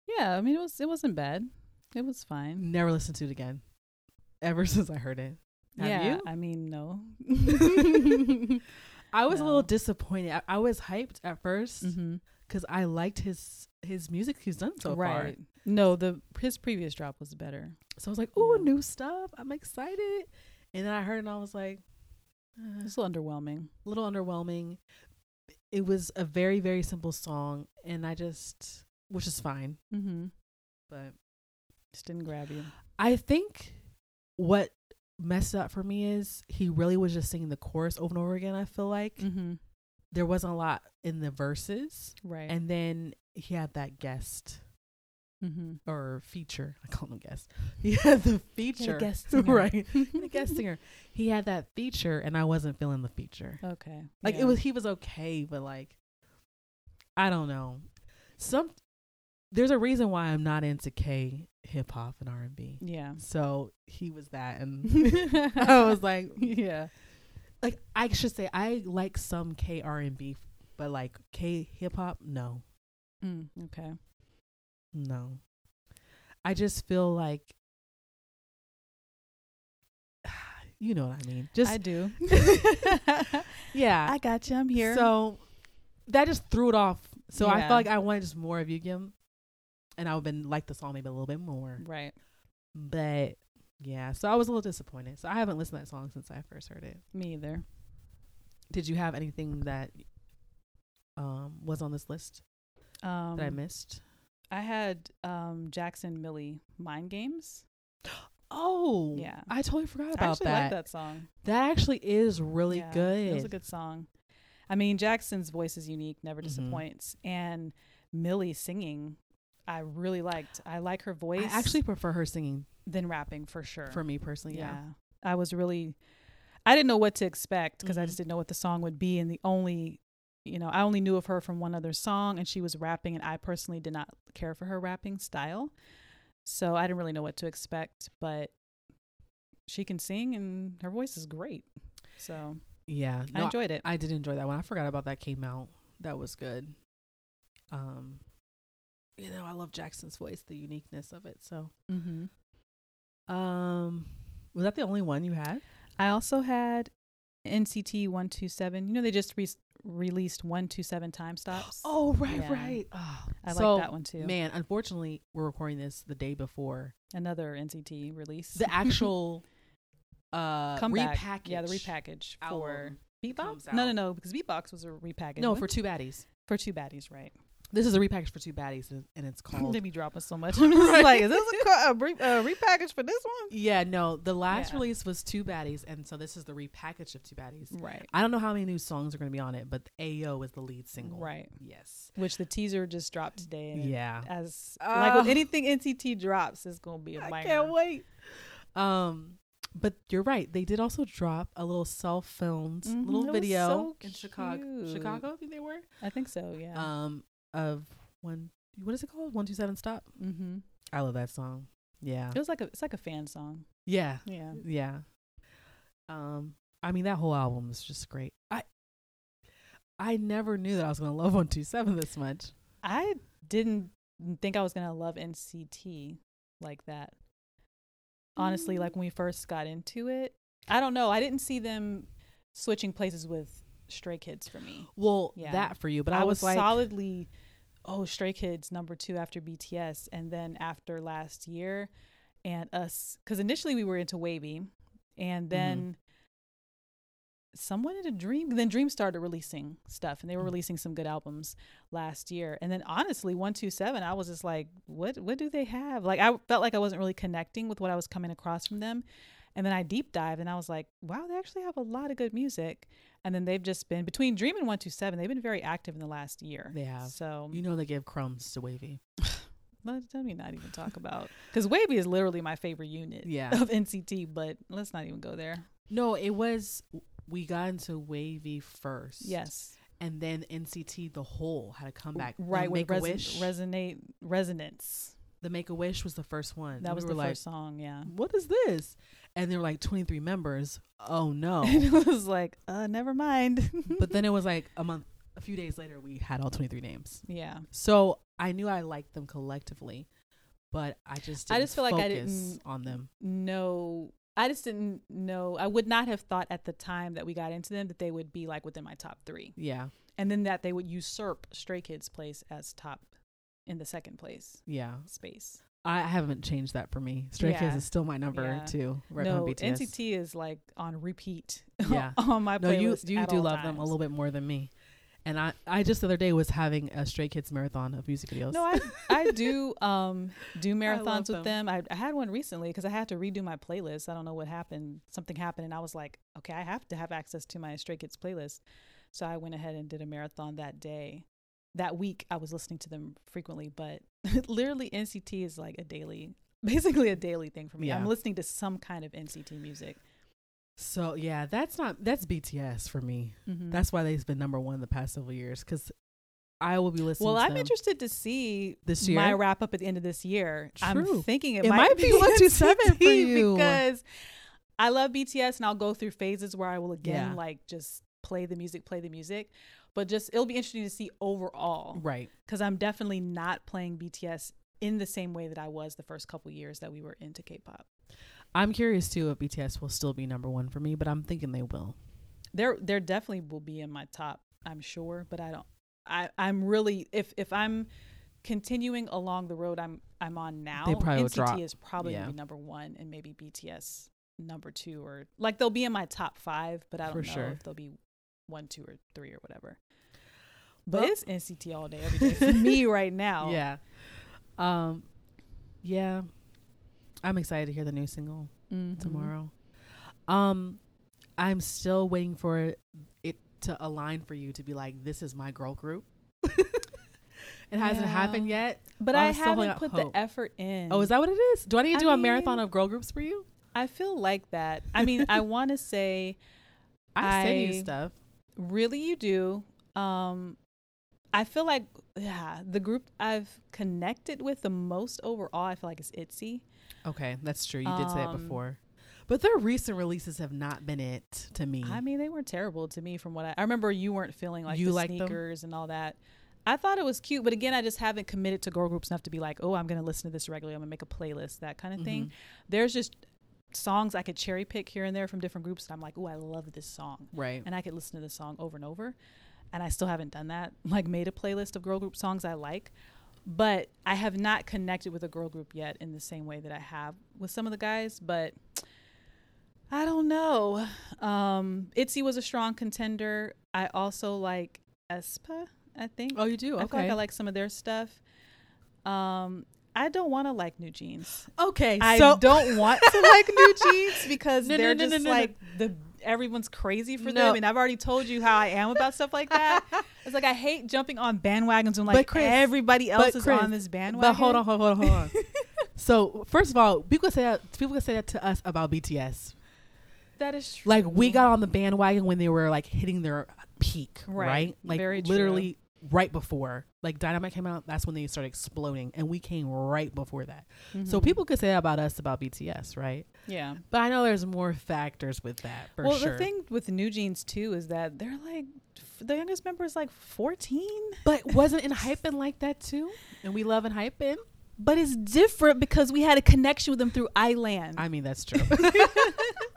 Yeah, I mean it was it wasn't bad. It was fine. never listened to it again ever since i heard it Have yeah, you? I mean no. i was a little disappointed I, I was hyped at first mm-hmm. because i liked his his music he's done so far right. No, the his previous drop was better. So I was like, "Ooh, Yeah. new stuff! I'm excited." And then I heard, it and I was like, uh, It's a little underwhelming. a little underwhelming. It was a very, very simple song, and I just, which is fine, Mm-hmm. but Just didn't grab you. I think what messed up for me is he really was just singing the chorus over and over again. I feel like Mm-hmm. there wasn't a lot in the verses, Right. and then he had that guest mm-hmm. or feature. I call him guest. He had the feature, guest singer. right? the guest singer. He had that feature, and I wasn't feeling the feature. Okay. Like Yeah. it was, he was okay, but like, I don't know. Some there's a reason why I'm not into K hip hop and R and B. Yeah. So he was that, and I was like, yeah. like I should say I like some K R and B, but like K hip hop, no, Mm, okay. no. I just feel like, you know what I mean. Just I do. yeah. I got you. I'm here. So that just threw it off. So I Yeah. felt like I wanted just more of you, Kim, and I would have been like the song maybe a little bit more. right. But yeah, so I was a little disappointed. So I haven't listened to that song since I first heard it. Me either. Did you have anything that um was on this list Um, that I missed? I had um, Jackson Millie Mind Games. Oh, Yeah. I totally forgot I about actually that. like that song. That actually is really Yeah, good. It was a good song. I mean, Jackson's voice is unique, never Mhm. disappoints. And Millie singing, I really liked. I like her voice. I actually prefer her singing than rapping for sure. for me personally. yeah. Yeah. I was really, I didn't know what to expect because I Mhm. just didn't know what the song would be. And the only, you know, I only knew of her from one other song and she was rapping, and I personally did not care for her rapping style. So I didn't really know what to expect, but she can sing and her voice is great. So Yeah. I enjoyed it. I did enjoy that one. I forgot about that came out. That was good. Um, I love Jackson's voice, the uniqueness of it. So, mm-hmm. um, was that the only one you had? I also had NCT 127. You know, they just re- released 127 time stops. Oh, right, Yeah. right. Oh, I so, like that one too. Man, unfortunately, we're recording this the day before Another NCT release. the actual uh comeback. repackage. Yeah, the repackage for Beatbox. No, no, no, because Beatbox was a repackage. No, What? for two baddies. for two baddies, right? This is a repackage for two baddies, and, it's called. they be dropping so much. I'm just like, is this a, a, re- a repackage for this one? yeah, no, the last Yeah. release was two baddies, and so this is the repackage of two baddies. Right. I don't know how many new songs are going to be on it, but Ay-Yo is the lead single. Right. Yes. Which the teaser just dropped today. Yeah. As Uh, like with anything NCT drops, it's gonna be a I banger. can't wait. Um, but you're right. They did also drop a little self-filmed Mhm, little video so in Chicago. Chicago, I think they were. I think so. Yeah. Um, of one. What is it called? One two seven stop. mm-hmm. I love that song. Yeah. It was like a it's like a fan song. Yeah. Yeah. Yeah. Um, I mean that whole album is just great. I I never knew that I was gonna love one two seven this much. I didn't think I was gonna love NCT like that. Honestly, Mm. like when we first got into it, I don't know. I didn't see them switching places with Stray Kids for me. Well, Yeah. that for you, but I, I, was, was like, solidly, oh, Stray Kids number two after BTS, and then after last year, and us, because initially we were into WayV, and Mm-hmm. then someone a Dream, then Dream started releasing stuff, and they were Mhm. releasing some good albums last year, and then honestly, one two seven, I was just like, what what do they have? Like I felt like I wasn't really connecting with what I was coming across from them. And then I deep dived and I was like, wow, they actually have a lot of good music. And then they've just been between Dream and 127, they've been very active in the last year. They have. So you know they give crumbs to WayV. let, let me not even talk about because WayV is literally my favorite unit Yeah. of NCT, but let's not even go there. No, it was we got into WayV first. Yes. And then NCT the whole had a comeback. Right. With Make a Wish. resonate resonance. the Make a Wish was the first one. That was the like, first song. Yeah. What is this? And there were like 23 members. Oh no. And it was like, uh, never mind. but then it was like a month, a few days later, we had all 23 names. yeah. So I knew I liked them collectively, but I just I just feel like I didn't- on them. No, I just didn't know. I would not have thought at the time that we got into them that they would be like within my top three. Yeah, and then that they would usurp Stray Kids' place as top in the second place yeah. space. I haven't changed that for me. Stray Kids is still my number Yeah. two, right no, BTS. NCT is like on repeat. Yeah. on my no, you playlist you do love them a little bit more than me. And I, I just the other day was having a Stray Kids marathon of music videos. No, I I do um do marathons with them. them. I, I had one recently because I had to redo my playlist. I don't know what happened. Something happened, and I was like, okay, I have to have access to my Stray Kids playlist. So I went ahead and did a marathon that day. That week, I was listening to them frequently, but literally NCT is like a daily, basically a daily thing for me. Yeah. I'm listening to some kind of NCT music. so yeah, that's not that's BTS for me. Mhm. That's why they've been number one the past several years because I will be listening. well, I'm interested to see This year my wrap up at the end of this year. True. I'm thinking it, It might be 127 for you. because I love BTS and I'll go through phases where I will again Yeah. like just play the music, play the music. But just it'll be interesting to see overall Right. because I'm definitely not playing BTS in the same way that I was the first couple years that we were into K-pop. I'm curious too if BTS will still be number one for me, but I'm thinking they will. There, there definitely will be in my top. I'm sure, but I don't. I I'm really if if I'm continuing along the road I'm I'm on now. They probably NCT drop. is probably Yeah. gonna be number one, and maybe BTS number two, or like they'll be in my top five, but I don't For know sure. if they'll be one, two, or three, or whatever. But Well- it's NCT all day, every day for me right now. Yeah. Um. Yeah. I'm excited to hear the new single Mhm. tomorrow. Um, I'm still waiting for it to align for you to be like, this is my girl group. it hasn't Yeah. happened yet. But I haven't put hope. the effort in. Oh, is that what it is? Do I need to I do a marathon of girl groups for you? I feel like that. I mean, I want to say I, send you stuff. Really, you do. Um, I feel like yeah, the group I've connected with the most overall, I feel like is ITZY. Okay, that's true. You did say it Um, before. But their recent releases have not been it to me. I mean, they weren't terrible to me from what I, I remember. You weren't feeling like You the liked them? sneakers and all that. I thought it was cute, but again, I just haven't committed to girl groups enough to be like, oh, I'm gonna listen to this regularly. I'm gonna make a playlist, that kind of thing. Mhm. There's just songs I could cherry pick here and there from different groups, and I'm like, oh, I love this song. Right. and I could listen to this song over and over. And I still haven't done that. Like made a playlist of girl group songs I like, but I have not connected with a girl group yet in the same way that I have with some of the guys. But I don't know. Um, ITZY was a strong contender. I also like aespa. I think. Oh, you do? I feel like Okay. I like some of their stuff. Um, I don't want to like New Jeans. okay. I so don't want to like New Jeans because No, they're no, no, just like the everyone's crazy for them, and I've already told you how I am about stuff like that. It's like I hate jumping on bandwagons when like Chris- everybody else is Chris, on this bandwagon. But hold on, hold on, hold on. so first of all, people say that people say that to us about BTS. that is true. Like we got on the bandwagon when they were like hitting their peak, right? Right. Like Very true. literally right before. Like Dynamite came out, that's when they started exploding, and we came right before that. So Mhm. people could say that about us about BTS, right? yeah. But I know there's more factors with that for well, sure. the thing with New Jeans too is that they're like f- the youngest member is like 14. but wasn't ENHYPEN like that too? And we love ENHYPEN. But it's different because we had a connection with them through I-LAND. I mean, that's true.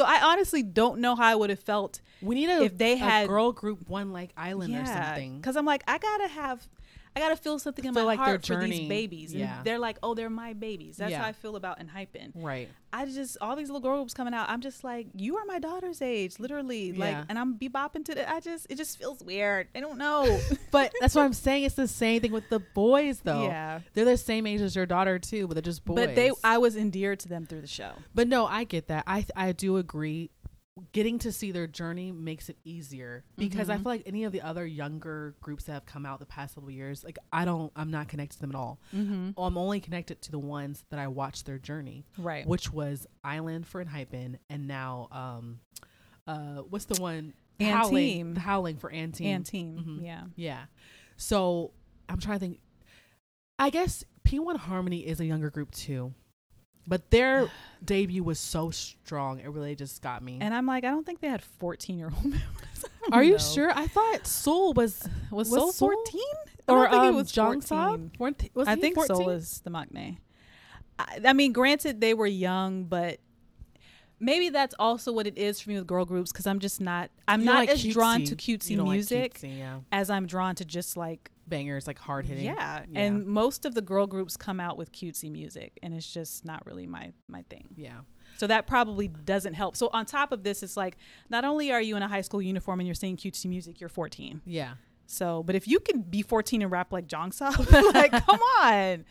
so I honestly don't know how I would have felt we need a if they a had girl group one like I-LAND or something. Because I'm like, I gotta have, I gotta feel something in Feel my like heart for these babies. And yeah. they're like, oh, they're my babies. That's Yeah. how I feel about ENHYPEN. Right. I just all these little girl groups coming out. I'm just like, you are my daughter's age, literally. Like, Yeah. and I'm bebopping to it. I just, it just feels weird. I don't know. But that's what I'm saying. It's the same thing with the boys, though. Yeah. They're the same age as your daughter too, but they're just boys. But they, I was endeared to them through the show. But no, I get that. I I do agree. Getting to see their journey makes it easier because I Mhm. feel like any of the other younger groups that have come out the past couple of years, like I don't, I'm not connected to them at all. Mm-hmm. I'm only connected to the ones that I watched their journey, Right. which was I-LAND for Hypen, and now um, uh, what's the one? Howling, Howling for &TEAM. and team. Mhm. Yeah. Yeah. So I'm trying to think. I guess P1 Harmony is a younger group too, but their debut was so strong. It really just got me. And I'm like, I don't think they had 14 year old members. Are you know. sure? I thought Soul was Was, Was Soul Soul? 14? or I um, it was 14. Was I think 14? Soul is the maknae. I, I mean, granted, they were young, but maybe that's also what it is for me with girl groups because I'm just not. I'm You not like as drawn to cutesy don't like music cutesy, yeah. as I'm drawn to just like Bangers like hard hitting. yeah. Yeah. And most of the girl groups come out with cutesy music, and it's just not really my my thing. yeah. So that probably doesn't help. So on top of this, it's like not only are you in a high school uniform and you're singing cutesy music, you're 14. Yeah. So, but if you can be 14 and rap like Jongseob, like come on,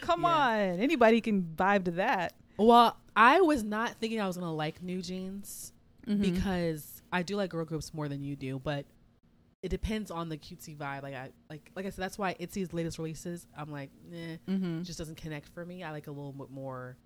come Yeah. on, anybody can vibe to that. Well, I was not thinking I was gonna like New Jeans Mm-hmm. because I do like girl groups more than you do, but it depends on the cutesy vibe. Like I like like I said, that's why Itzy's latest releases, I'm like, eh, mm-hmm. just doesn't connect for me. I like a little bit more.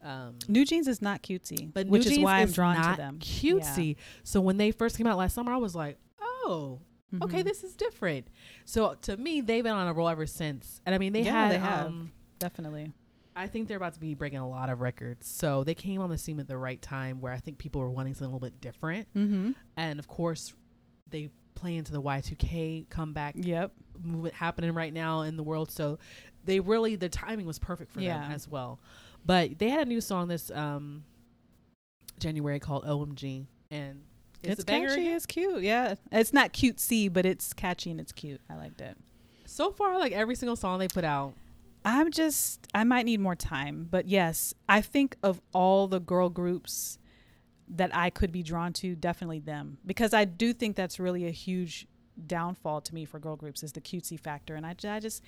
Um, New Jeans is not cutesy, but which New is why I'm is drawn not to them. Cutesy. So when they first came out last summer, I was like, oh, Yeah. okay, this is different. So to me, they've been on a roll ever since. And I mean, they Yeah, had they have. um, definitely. I think they're about to be breaking a lot of records. So they came on the scene at the right time where I think people were wanting something a little bit different. Mm-hmm. And of course, they play into the Y2K comeback Yep. movement happening right now in the world. So they really, the timing was perfect for Yeah. them as well. But they had a new song this um, January called OMG. And it's, It's, catchy. It's cute. Yeah. It's not cutesy, but it's catchy and it's cute. I liked it. So far, like every single song they put out, I'm just, I might need more time. But yes, I think of all the girl groups that I could be drawn to, definitely them. Because I do think that's really a huge downfall to me for girl groups is the cutesy factor. And I, I just,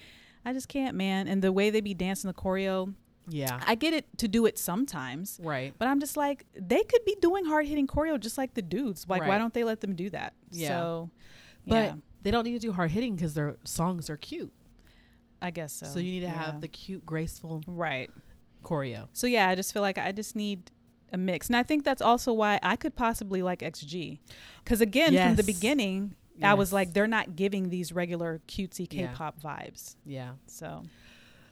I just can't, man. And the way they be dancing the choreo, yeah. I get it to do it sometimes. right. But I'm just like, they could be doing hard hitting choreo just like the dudes. Like, why don't they let them do that? Yeah. So, But yeah, they don't need to do hard hitting because their songs are cute. I guess so. So, you need to Yeah. have the cute, graceful right. choreo. So yeah, I just feel like I just need a mix, and I think that's also why I could possibly like XG, because again, from the Yes. beginning, I was like, they're not giving these regular cutesy K-pop vibes. Yeah. So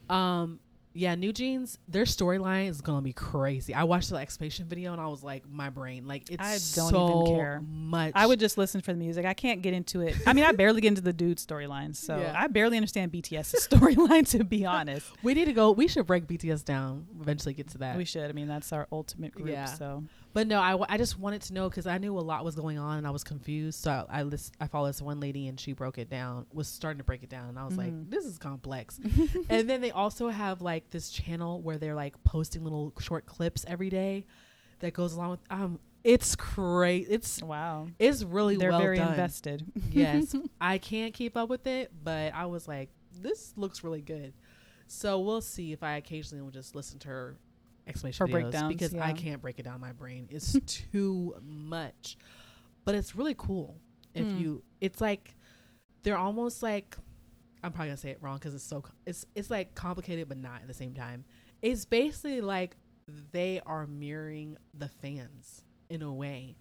Um, yeah, New Jeans, their storyline is gonna be crazy. I watched the explanation video and I was like, my brain, like it's I don't even so care. much. I would just listen for the music. I can't get into it. I mean, I barely get into the dude storylines, so Yeah. I barely understand BTS's storyline. To be honest, We need to go. We should break BTS down. Eventually, get to that. we should. I mean, that's our ultimate group. Yeah. So But no, I, w- I just wanted to know because I knew a lot was going on and I was confused. So I I, list, I followed this one lady and she broke it down, was starting to break it down. And I was Mhm. like, this is complex. and then they also have like this channel where they're like posting little short clips every day that goes along with, um, it's great. It's, wow, it's really they're well very done. invested. yes. I can't keep up with it, but I was like, this looks really good. So we'll see if I occasionally will just listen to her explanation videos breakdowns, because I can't break it down in my brain. It's too much. But it's really cool. If Hmm. you it's like they're almost like I'm probably going to say it wrong cuz it's so it's it's like complicated but not at the same time. It's basically like they are mirroring the fans in a way.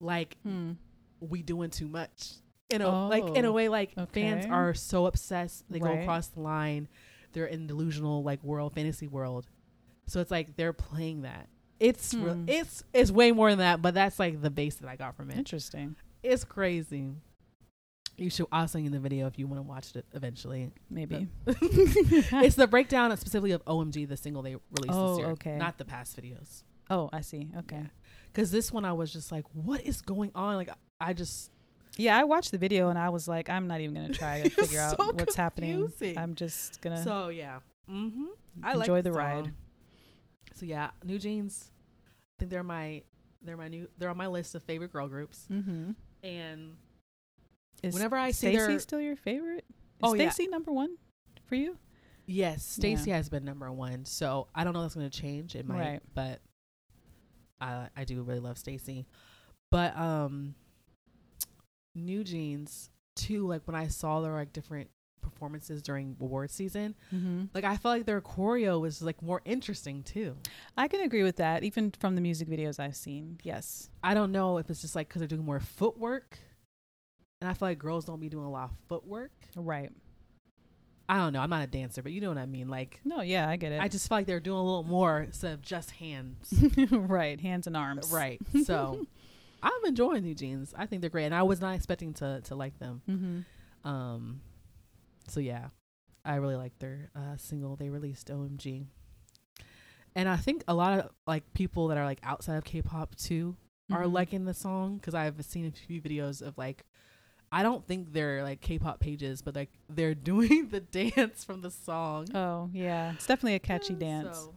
Like Hmm. we doing too much. In a like in a Oh, way like fans are so obsessed they go across the line. They're in delusional like world fantasy world. So it's like they're playing that. It's Hmm. it's it's way more than that, but that's like the base that I got from it. Interesting. It's crazy. You should I'll send you the video if you want to watch it eventually. Maybe. it's the breakdown specifically of OMG, the single they released Oh, this year. okay. Not the past videos. Oh, I see. Okay. Because this one I was just like, what is going on? Like I just Yeah, I watched the video and I was like, I'm not even gonna try to figure out so what's happening. I'm just gonna So yeah. Mm-hmm. I enjoy like the song. ride. So yeah, New Jeans. I think they're my they're my new they're on my list of favorite girl groups. Mm-hmm. And Is whenever I see STAYC their still your favorite? Is Oh, yeah. STAYC number one for you? yes, STAYC has been number one. So I don't know if that's gonna change. It might, Right. but I I do really love STAYC. But um New Jeans too, like when I saw their like different performances during award season, Mm-hmm. like I felt like their choreo was like more interesting too. I can agree with that, even from the music videos I've seen. Yes. I don't know if it's just like because they're doing more footwork, and I feel like girls don't be doing a lot of footwork. Right. I don't know. I'm not a dancer, but you know what I mean. Like No, yeah, I get it. I just feel like they're doing a little more instead of just hands. right. Hands and arms. right. So I'm enjoying New Jeans. I think they're great, and I was not expecting to to like them. Mm-hmm. Um. So yeah, I really like their uh, single they released, OMG. And I think a lot of like people that are like outside of K-pop too are Mhm. liking the song because I've seen a few videos of like I don't think they're like K-pop pages, but like they're doing the dance from the song. Oh yeah, it's definitely a catchy dance. so,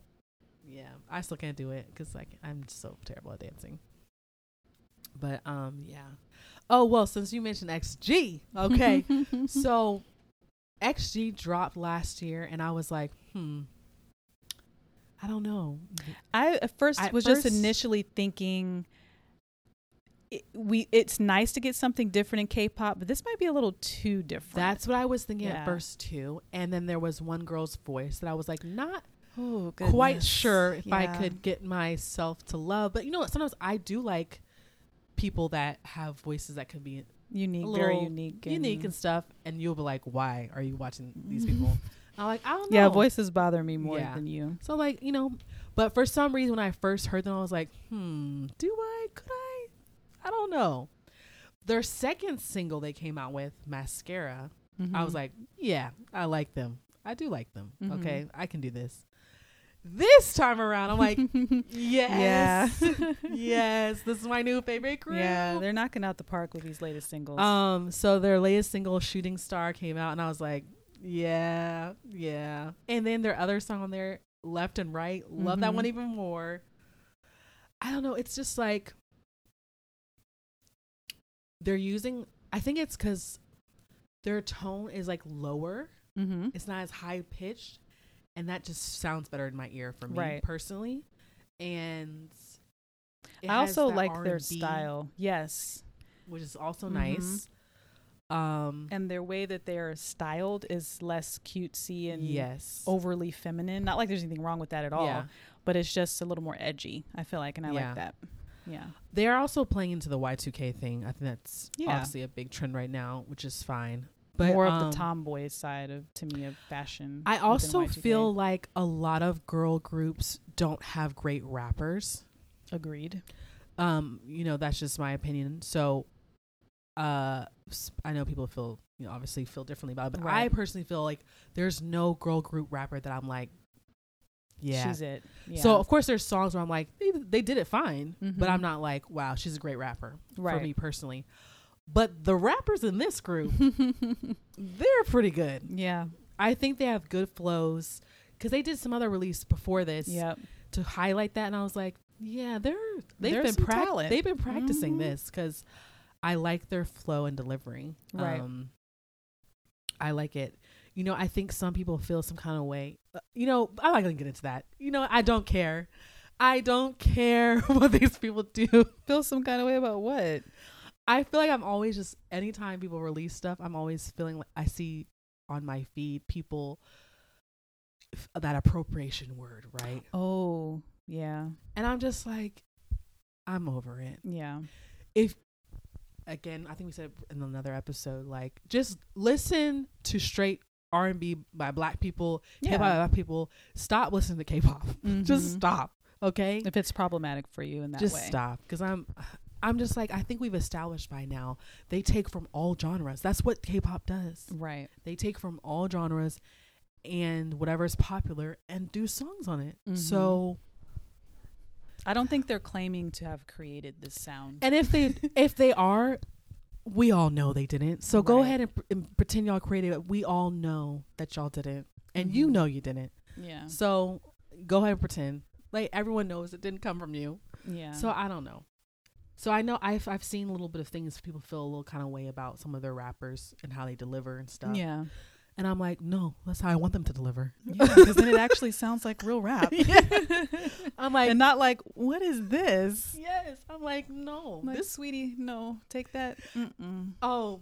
yeah, I still can't do it because like I'm so terrible at dancing. But um, yeah. Oh well, since you mentioned XG, okay. so XG dropped last year, and I was like, hmm. I don't know. I at first At was just initially thinking it, we it's nice to get something different in K-pop, but this might be a little too different. That's what I was thinking Yeah. at first too. And then there was one girl's voice that I was like, not oh, quite sure if I could get myself to love. But you know what? Sometimes I do like people that have voices that can be unique, very unique, unique and stuff. And you'll be like, why are you watching these people? I'm like, I don't know. Yeah, voices bother me more Yeah. than you. So like, you know, but for some reason when I first heard them, I was like, hmm, do I? Could I? I don't know. Their second single they came out with, Mascara, I was Mhm. like, yeah, I like them. I do like them. Mhm. Okay, I can do this. This time around, I'm like, yes, yeah, yes, this is my new favorite group. yeah, they're knocking out the park with these latest singles. Um, so their latest single, "Shooting Star," came out, and I was like, yeah, yeah. And then their other song on there, "Left and Right," love that Mhm. one even more. I don't know. It's just like they're using. I think it's because their tone is like lower. mm-hmm. It's not as high pitched, and that just sounds better in my ear for me Right. personally. And I also like their R&B, style. Yes, which is also Mhm. nice. Um, and their way that they are styled is less cutesy and yes, overly feminine. Not like there's anything wrong with that at all, Yeah. but it's just a little more edgy. I feel like, and I Yeah. like that. Yeah, They are also playing into the Y2K thing. I think that's Yeah. obviously a big trend right now, which is fine. But more um, of the tomboy side of to me of fashion. I also feel like a lot of girl groups don't have great rappers. agreed. Um, you know, that's just my opinion. So, uh, I know people feel, you know, obviously feel differently about it, but I personally feel like there's no girl group rapper that I'm like, yeah. she's it. Yeah. So of course there's songs where I'm like, they, they did it fine, but Mhm. I'm not like, wow, she's a great rapper for me personally. But the rappers in this group, they're pretty good. yeah. I think they have good flows because they did some other release before this Yep. to highlight that, and I was like, yeah, they're they've There's been talent. they've been practicing Mhm. this because I like their flow and delivery. Right. Um, I like it. You know, I think some people feel some kind of way. Uh, you know, I'm not gonna get into that. You know, I don't care. I don't care what these people do. Feel some kind of way about what? I feel like I'm always just anytime people release stuff, I'm always feeling like I see on my feed people f- that appropriation word, right? Oh, yeah. And I'm just like, I'm over it. Yeah. If again, I think we said in another episode, like just listen to straight R and B by black people, hip hop by black people. Stop listening to K-pop. Just Mhm. stop, okay? If it's problematic for you in that just way. stop because i'm i'm just like i think we've established by now they take from all genres that's what k-pop does Right. they take from all genres and whatever's popular and do songs on it Mhm. so I don't think they're claiming to have created this sound. and if they if they are we all know they didn't so go ahead and, pr- and pretend y'all created it we all know that y'all didn't and you Mhm. know you didn't yeah. so go ahead and pretend like everyone knows it didn't come from you Yeah. So I don't know. So I know I've I've seen a little bit of things people feel a little kind of way about some of their rappers and how they deliver and stuff. yeah. And I'm like, no, that's how I want them to deliver. Because then it actually sounds like real rap. I'm like, and not like, what is this? yes. I'm like, no. Like, this sweetie, no, take that. Mm-mm. oh,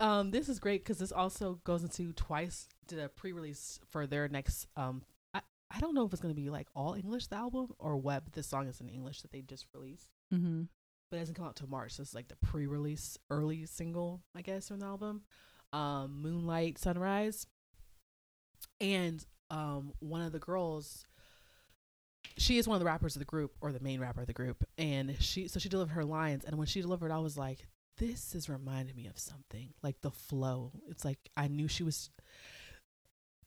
um, this is great because this also goes into twice did a pre-release for their next um. I, I don't know if it's gonna be like all English the album or what, but this song is in English that they just released. Mm-hmm. But it doesn't come out till March. So it's like the pre-release early single, I guess, from the album. Um, Moonlight Sunrise. And um, one of the girls, she is one of the rappers of the group, or the main rapper of the group, and she so she delivered her lines, and when she delivered, I was like, "This is reminding me of something." Like the flow, it's like I knew she was.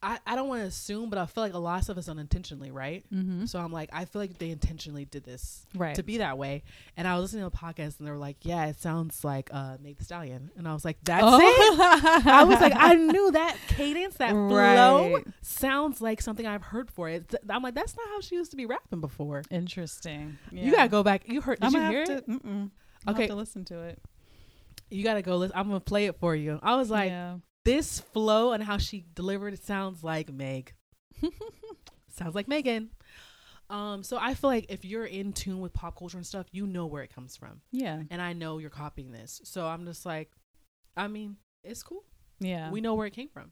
I, I don't want to assume, but I feel like a lot of stuff is unintentionally, right? Mm-hmm. So I'm like, I feel like they intentionally did this Right. to be that way. And I was listening to a podcast and they were like, Yeah, it sounds like uh Meg the Stallion. And I was like, That's Oh. it. I was like, I knew that cadence, that flow sounds like something I've heard for it. I'm like, that's not how she used to be rapping before. Interesting. You gotta go back. You heard did I'm you hear have it? to. Mm-mm. I'll Okay. have to listen to it. You gotta go listen. I'm gonna play it for you. I was like, yeah. This flow and how she delivered it sounds like Meg. sounds like Megan. Um, so I feel like if you're in tune with pop culture and stuff, you know where it comes from. yeah. and I know you're copying this. So I'm just like, I mean, it's cool. Yeah. We know where it came from.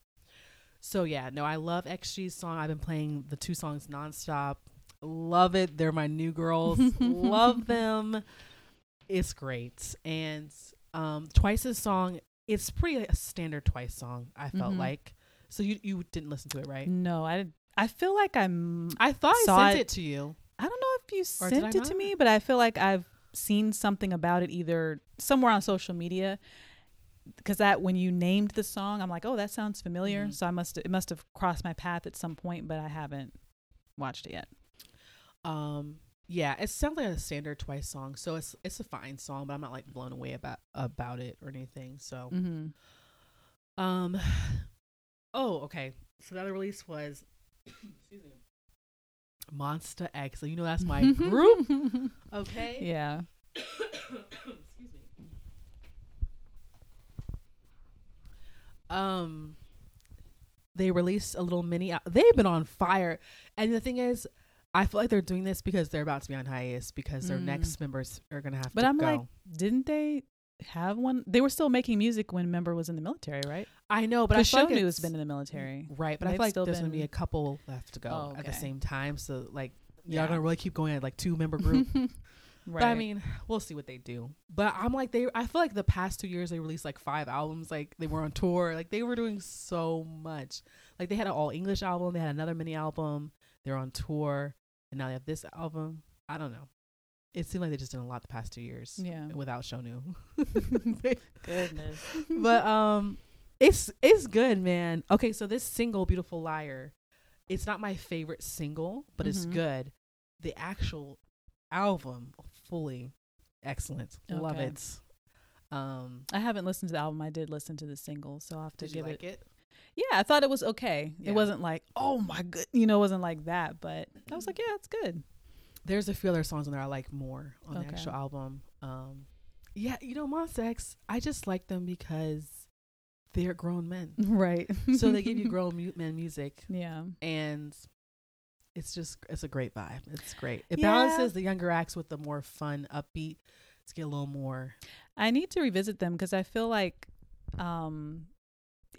So yeah, no, I love XG's song. I've been playing the two songs nonstop. Love it. They're my new girls. love them. It's great. And um Twice's song, it's pretty a standard Twice song, I felt Mhm. like. So you you didn't listen to it, right? No, I I feel like I'm. I thought I sent it- it to you. I don't know if you Or sent it to me, but I feel like I've seen something about it either somewhere on social media. Because that when you named the song, I'm like, oh, that sounds familiar. Mhm. So I must it must have crossed my path at some point, but I haven't watched it yet. Um, yeah, it sounds like a standard Twice song, so it's it's a fine song, but I'm not like blown away about about it or anything. So, Mm-hmm. um, oh, okay. So the other release was, excuse me, Monsta X. So you know that's my group, okay? Yeah. Excuse me. Um, they released a little mini. They've been on fire, and the thing is, I feel like they're doing this because they're about to be on hiatus because their Mm. next members are gonna have But to But I'm go. like, didn't they have one? They were still making music when Member was in the military, right? I know, but I feel like Shownu has been in the military. right. But I feel like there's gonna be a couple left to go Oh, at the same time. So like, Yeah. y'all gonna really keep going at like two member group. right. But I mean, we'll see what they do. But I'm like they I feel like the past two years they released like five albums. Like they were on tour. Like they were doing so much. Like they had an all English album, they had another mini album, they're on tour, and now they have this album. I don't know. It seemed like they just did a lot the past two years. Yeah. Without Shownu. goodness. but um it's it's good, man. Okay, so this single, Beautiful Liar, it's not my favorite single, but it's Mhm. good. The actual album, fully excellent. Love it. Um I haven't listened to the album. I did listen to the single, so I'll have to give like it. it? Yeah, I thought it was okay. Yeah. It wasn't like, oh my good, you know, it wasn't like that. But I was like, yeah, it's good. There's a few other songs on there I like more on Okay. the actual album. Um yeah, you know, Monsta I just like them because they're grown men. Right. so they give you grown mu- men music Yeah. and it's just it's a great vibe. It's great. It Yeah. balances the younger acts with the more fun, upbeat. Let's get a little more. I need to revisit them because I feel like um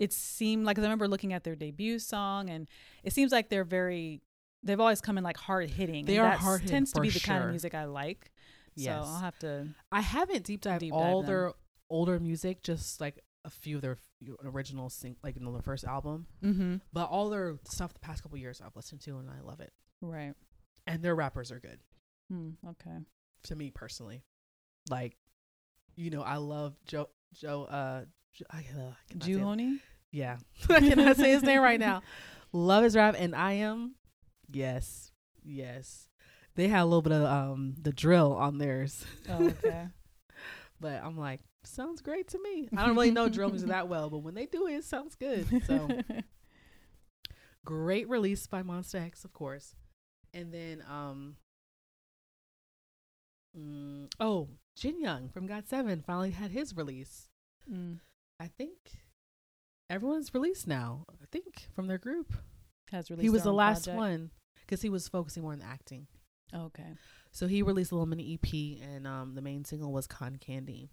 it seemed like I remember looking at their debut song and it seems like they're very they've always come in like hard hitting. They and are that's- hard-hitting tends to be the kind of music I like. Yes, So I'll have to I haven't deep dive Deep dive all them. their older music, just like a few of their original sing like you know the first album, mm-hmm. but all their stuff the past couple years I've listened to and I love it. Right. And their rappers are good Hmm, okay. to me personally. Like, you know, I love Joe Joe uh. Jo- I, uh, I cannot say it. Joohoney? Yeah. I cannot say his name right now. Love his rap and I am yes. Yes. They had a little bit of um the drill on theirs. Oh, okay. But I'm like, sounds great to me. I don't really know drill music that well, but when they do it, it sounds good. So great release by Monsta X, of course. And then um mm, oh, Jin Young from GOT7 finally had his release. Mm. I think everyone's released now. I think from their group. Has released he was the last project? one because he was focusing more on the acting. Okay. So he released a little mini EP, and um, the main single was "Con Candy."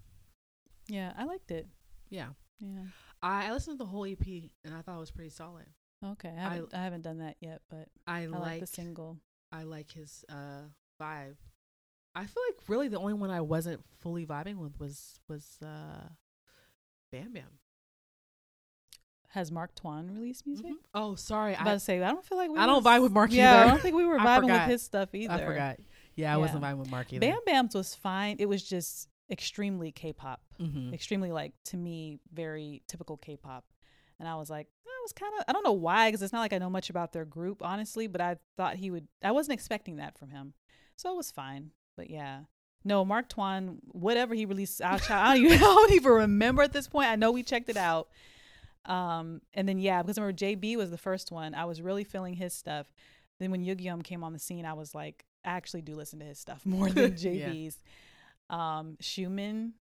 Yeah, I liked it. Yeah, Yeah. I, I listened to the whole EP, and I thought it was pretty solid. Okay. I haven't, I, haven't done that yet, but I, I like, like the single. I like his uh vibe. I feel like really the only one I wasn't fully vibing with was was uh Bam Bam. Has Mark Tuan released music? Mhm. Oh, sorry, I was about to say I don't feel like we I don't vibe with Mark Yeah, I don't think we were vibing with his stuff either. I forgot. Yeah, I wasn't vibing with Mark either. Bam Bam's was fine. It was just extremely K-pop, Mm-hmm. extremely like to me very typical K-pop, and I was like, that was kind of I don't know why because it's not like I know much about their group honestly, but I thought he would. I wasn't expecting that from him, so it was fine. But yeah. No, Mark Tuan, whatever he released, I don't, even, I don't even remember at this point. I know we checked it out. Um, and then yeah, because I remember JB was the first one. I was really feeling his stuff. Then when Yugyeom came on the scene, I was like, I actually do listen to his stuff more than Yeah. JB's. Um, Xiumin,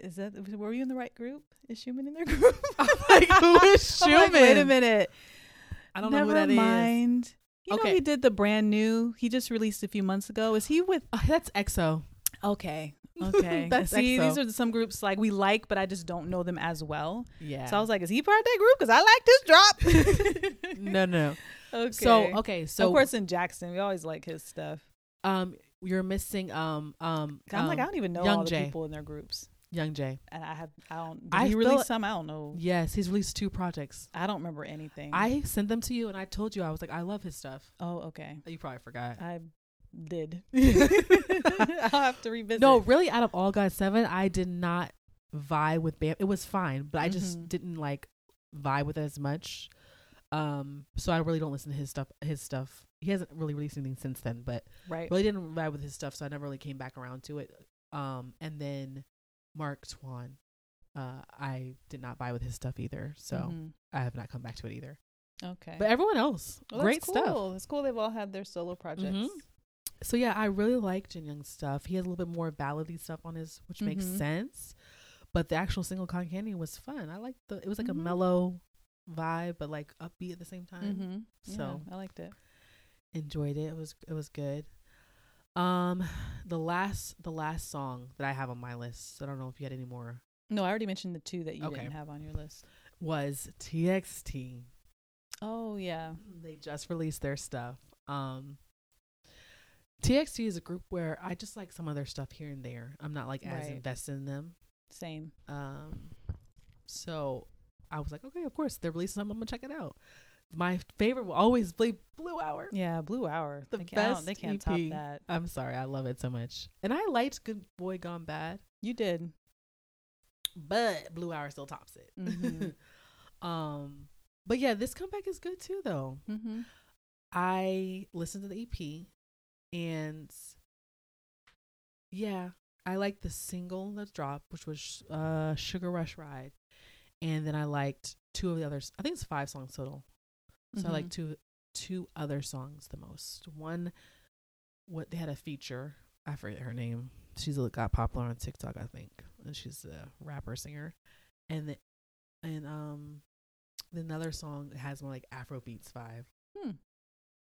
is that were you in the right group? Is Xiumin in their group? like, who is I'm like, Wait a minute. I don't know Never who that is. mind. You know Okay. he did the brand new. He just released a few months ago. Is he with? Oh, that's EXO. Okay. Okay. See, EXO. these are some groups like we like, but I just don't know them as well. Yeah. So I was like, is he part of that group? Because I like this drop. no, no. okay. So okay, so of course in Jackson, we always like his stuff. um, you're missing um um. I'm like, I um, don't even know Young all the people in their groups. Youngjae. And I have I don't. Did I he feel release some? I don't know. Yes, he's released two projects. I don't remember anything. I sent them to you, and I told you I was like, I love his stuff. oh okay. You probably forgot. I did. I'll have to revisit. no, really, out of all guys Seven, I did not vibe with Bam. It was fine, but I just Mhm. didn't like vibe with it as much. Um, so I really don't listen to his stuff. His stuff. He hasn't really released anything since then, but right. really didn't vibe with his stuff, so I never really came back around to it. Um, and then Mark Tuan, uh, I did not buy with his stuff either, so Mhm. I have not come back to it either. Okay. But everyone else, Well, great that's stuff. cool. It's cool. They've all had their solo projects. Mhm. So yeah, I really like Jin Young's stuff. He has a little bit more ballady stuff on his, which makes Mhm. sense. But the actual single Cotton Candy was fun. I liked the. It was like Mhm. a mellow vibe, but like upbeat at the same time. Mm-hmm. So I liked it. enjoyed it. It was it was good. Um, the last the last song that I have on my list. I don't know if you had any more. No, I already mentioned the two that you Okay. didn't have on your list. Was TXT. Oh yeah. They just released their stuff. Um. TXT is a group where I just like some of their stuff here and there. I'm not like as Right. invested in them. Same. Um, so I was like, okay, of course they're releasing something. I'm gonna check it out. My favorite will always be Blue Hour. Yeah, Blue Hour. The they can't, best they can't top that. I'm sorry, I love it so much, and I liked Good Boy Gone Bad, You did. but Blue Hour still tops it. Mhm. um, but yeah, this comeback is good too, though. Mm-hmm. I listened to the EP, and yeah, I liked the single that dropped, which was uh Sugar Rush Ride, and then I liked two of the others. I think it's five songs total. So I like two two other songs the most. One, what they had a feature. I forget her name. She's got popular on TikTok, I think, and she's a rapper singer. And the, and um, the another song has more like Afro beats vibe. Hmm.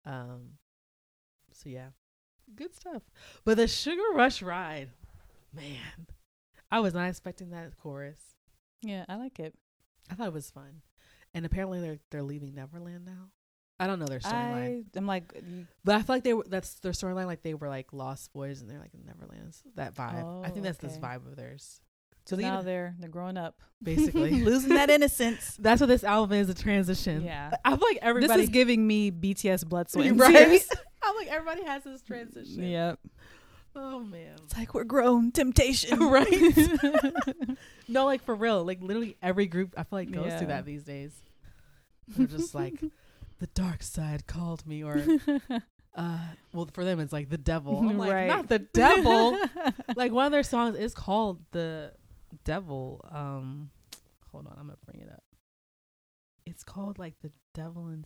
Um, so yeah, good stuff. But the Sugar Rush ride, man, I was not expecting that chorus. Yeah, I like it. I thought it was fun, and apparently they're they're leaving Neverland now. I don't know their storyline, I'm like, but I feel like they were that's their storyline. Like they were like lost boys, and they're like in Neverlands. That vibe. I think Oh, that's this vibe of theirs. so they now they're they're growing up, Basically, losing that innocence. That's what this album is—a transition. Yeah. I feel like everybody. This is giving me BTS blood sweat right. Like everybody has this transition. Yep. Oh man. It's like we're grown. Temptation. Right. No, like for real. Like literally every group I feel like goes Yeah. through that these days. They're just like the dark side called me or uh well for them it's like the devil. I'm like Right. not the devil. like one of their songs is called the devil. Um hold on, I'm gonna bring it up. It's called like the devil and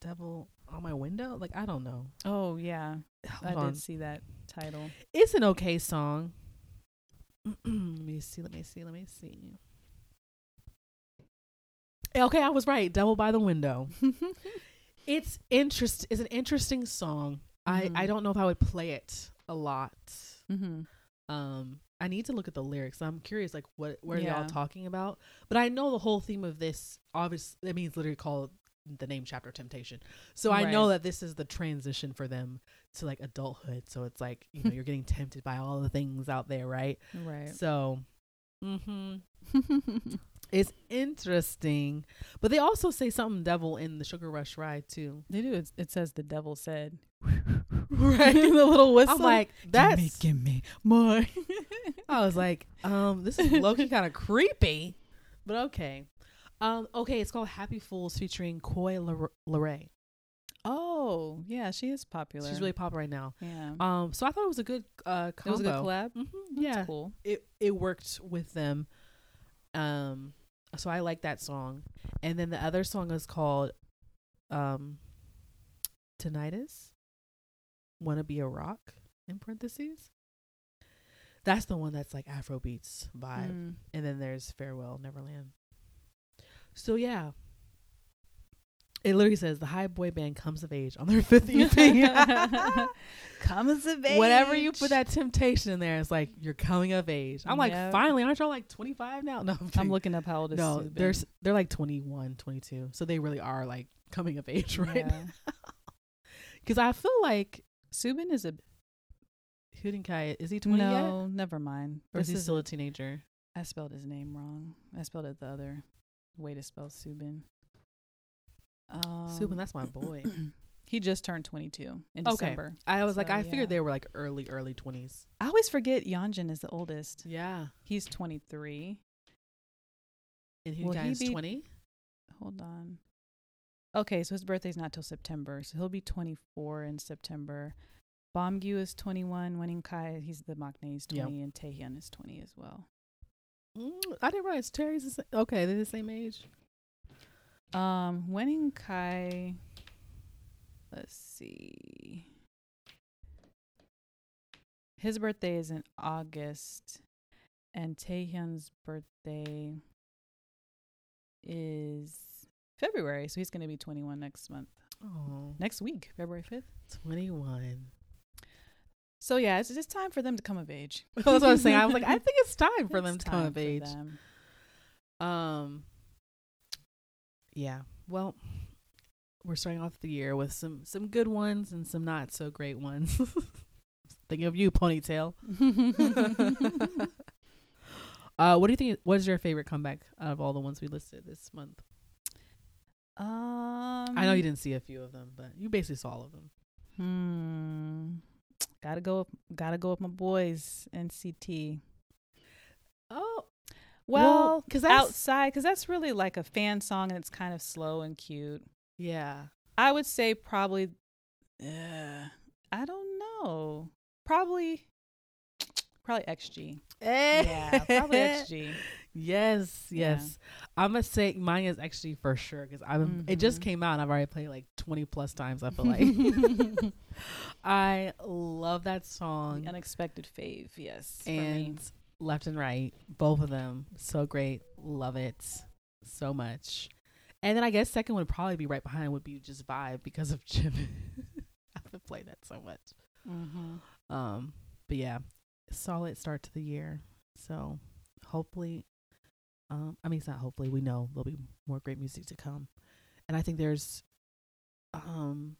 devil on my window. Like I don't know. oh yeah, Hold I on. did see that title. It's an okay song. let me see. Let me see. Let me see. Okay, I was right. Devil by the window. It's interest. It's an interesting song. I I Mhm. don't know if I would play it a lot. mm-hmm. Um, I need to look at the lyrics. I'm curious, like what what are Yeah. y'all talking about? But I know the whole theme of this. Obviously, I mean, it's literally called the name chapter temptation. So I know that this is the transition for them to like adulthood. So it's like you know you're getting tempted by all the things out there, right? Right. So, mm-hmm it's interesting. But they also say something devil in the Sugar Rush ride too, they do. It, it says the devil said. right? the little whistle. I'm like, that's. give me, more. I was like, um, this is low kind of creepy, but okay. Um, okay, it's called Happy Fools featuring Coi Leray. oh yeah, she is popular. She's really popular right now. yeah. Um, so I thought it was a good uh it was a good collab. Mhm, That's yeah, cool. it it worked with them. Um, so I like that song, and then the other song is called um, Tinnitus. Wanna be a rock in parentheses. That's the one that's like Afro beats vibe, Mm. and then there's Farewell Neverland. So yeah. It literally says the high boy band comes of age on their fifth EP. Comes of age. Whenever you put that temptation in there, it's like you're coming of age. I'm like, finally, aren't y'all like 25 now? No, I'm, I'm looking up how old is No, they're they're like 21, 22. So they really are like coming of age right Yeah. Because I feel like Subin is a Huening Kai, is he 20 yet? no. Never mind. Or is he still a teenager? I spelled his name wrong. I spelled it the other way to spell Subin. Um, Subin, that's my boy. he just turned 22 in Okay. December. I was like, I yeah. figured they were like early, early twenties. I always forget Yeonjun is the oldest. Yeah, He's 23. and he Will be- twenty. Hold on. Okay, so his birthday's not till September, so he'll be 24 in September. Beomgyu is 21. Huening Kai, he's the Maknae, is Yep. 20, and Taehyun is 20 as well. Mm, I didn't realize Terry's the same. Okay, they're the same age. Um, Huening Kai. Let's see. His birthday is in August, and Taehyun's birthday is February, so he's going to be 21 next month. Oh, Next week, February 5th. 21. So yeah, it's just time for them to come of age. That's what I was saying. I was like, I think it's time for them It's to come of age. them. Um, yeah. Well, we're starting off the year with some some good ones and some not so great ones. Thinking of you, ponytail. uh, what do you think? What is your favorite comeback out of all the ones we listed this month? Um, I know you didn't see a few of them, but you basically saw all of them. Hmm. Gotta go. Up, gotta go with my boys NCT. Oh, Well, because that's outside, because that's really like a fan song, and it's kind of slow and cute. yeah. I would say probably. Uh, I don't know. Probably. Probably XG. Yeah, probably XG. Yes, Yeah. yes. I'm gonna say mine is actually for sure because I'm. It just came out and I've already played like 20 plus times. I feel like I love that song The unexpected fave. Yes. and left and right, both of them so great. Love it so much. And then I guess second would probably be right behind would be just vibe because of Jim. I've played that so much. Mhm. Um, but yeah, solid start to the year. So hopefully, um, I mean, it's not hopefully. We know there'll be more great music to come, and I think there's, um,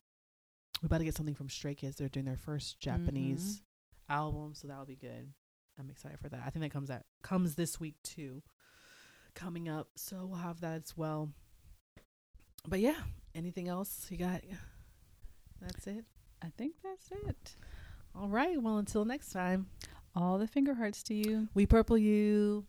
we're about to get something from Stray Kids. They're doing their first Japanese album, so that'll be good. I'm excited for that. I think that comes out comes this week too, coming up. So we'll have that as well. But yeah, anything else you got? That's it. I think that's it. All right. Well, until next time. All the finger hearts to you. We purple you.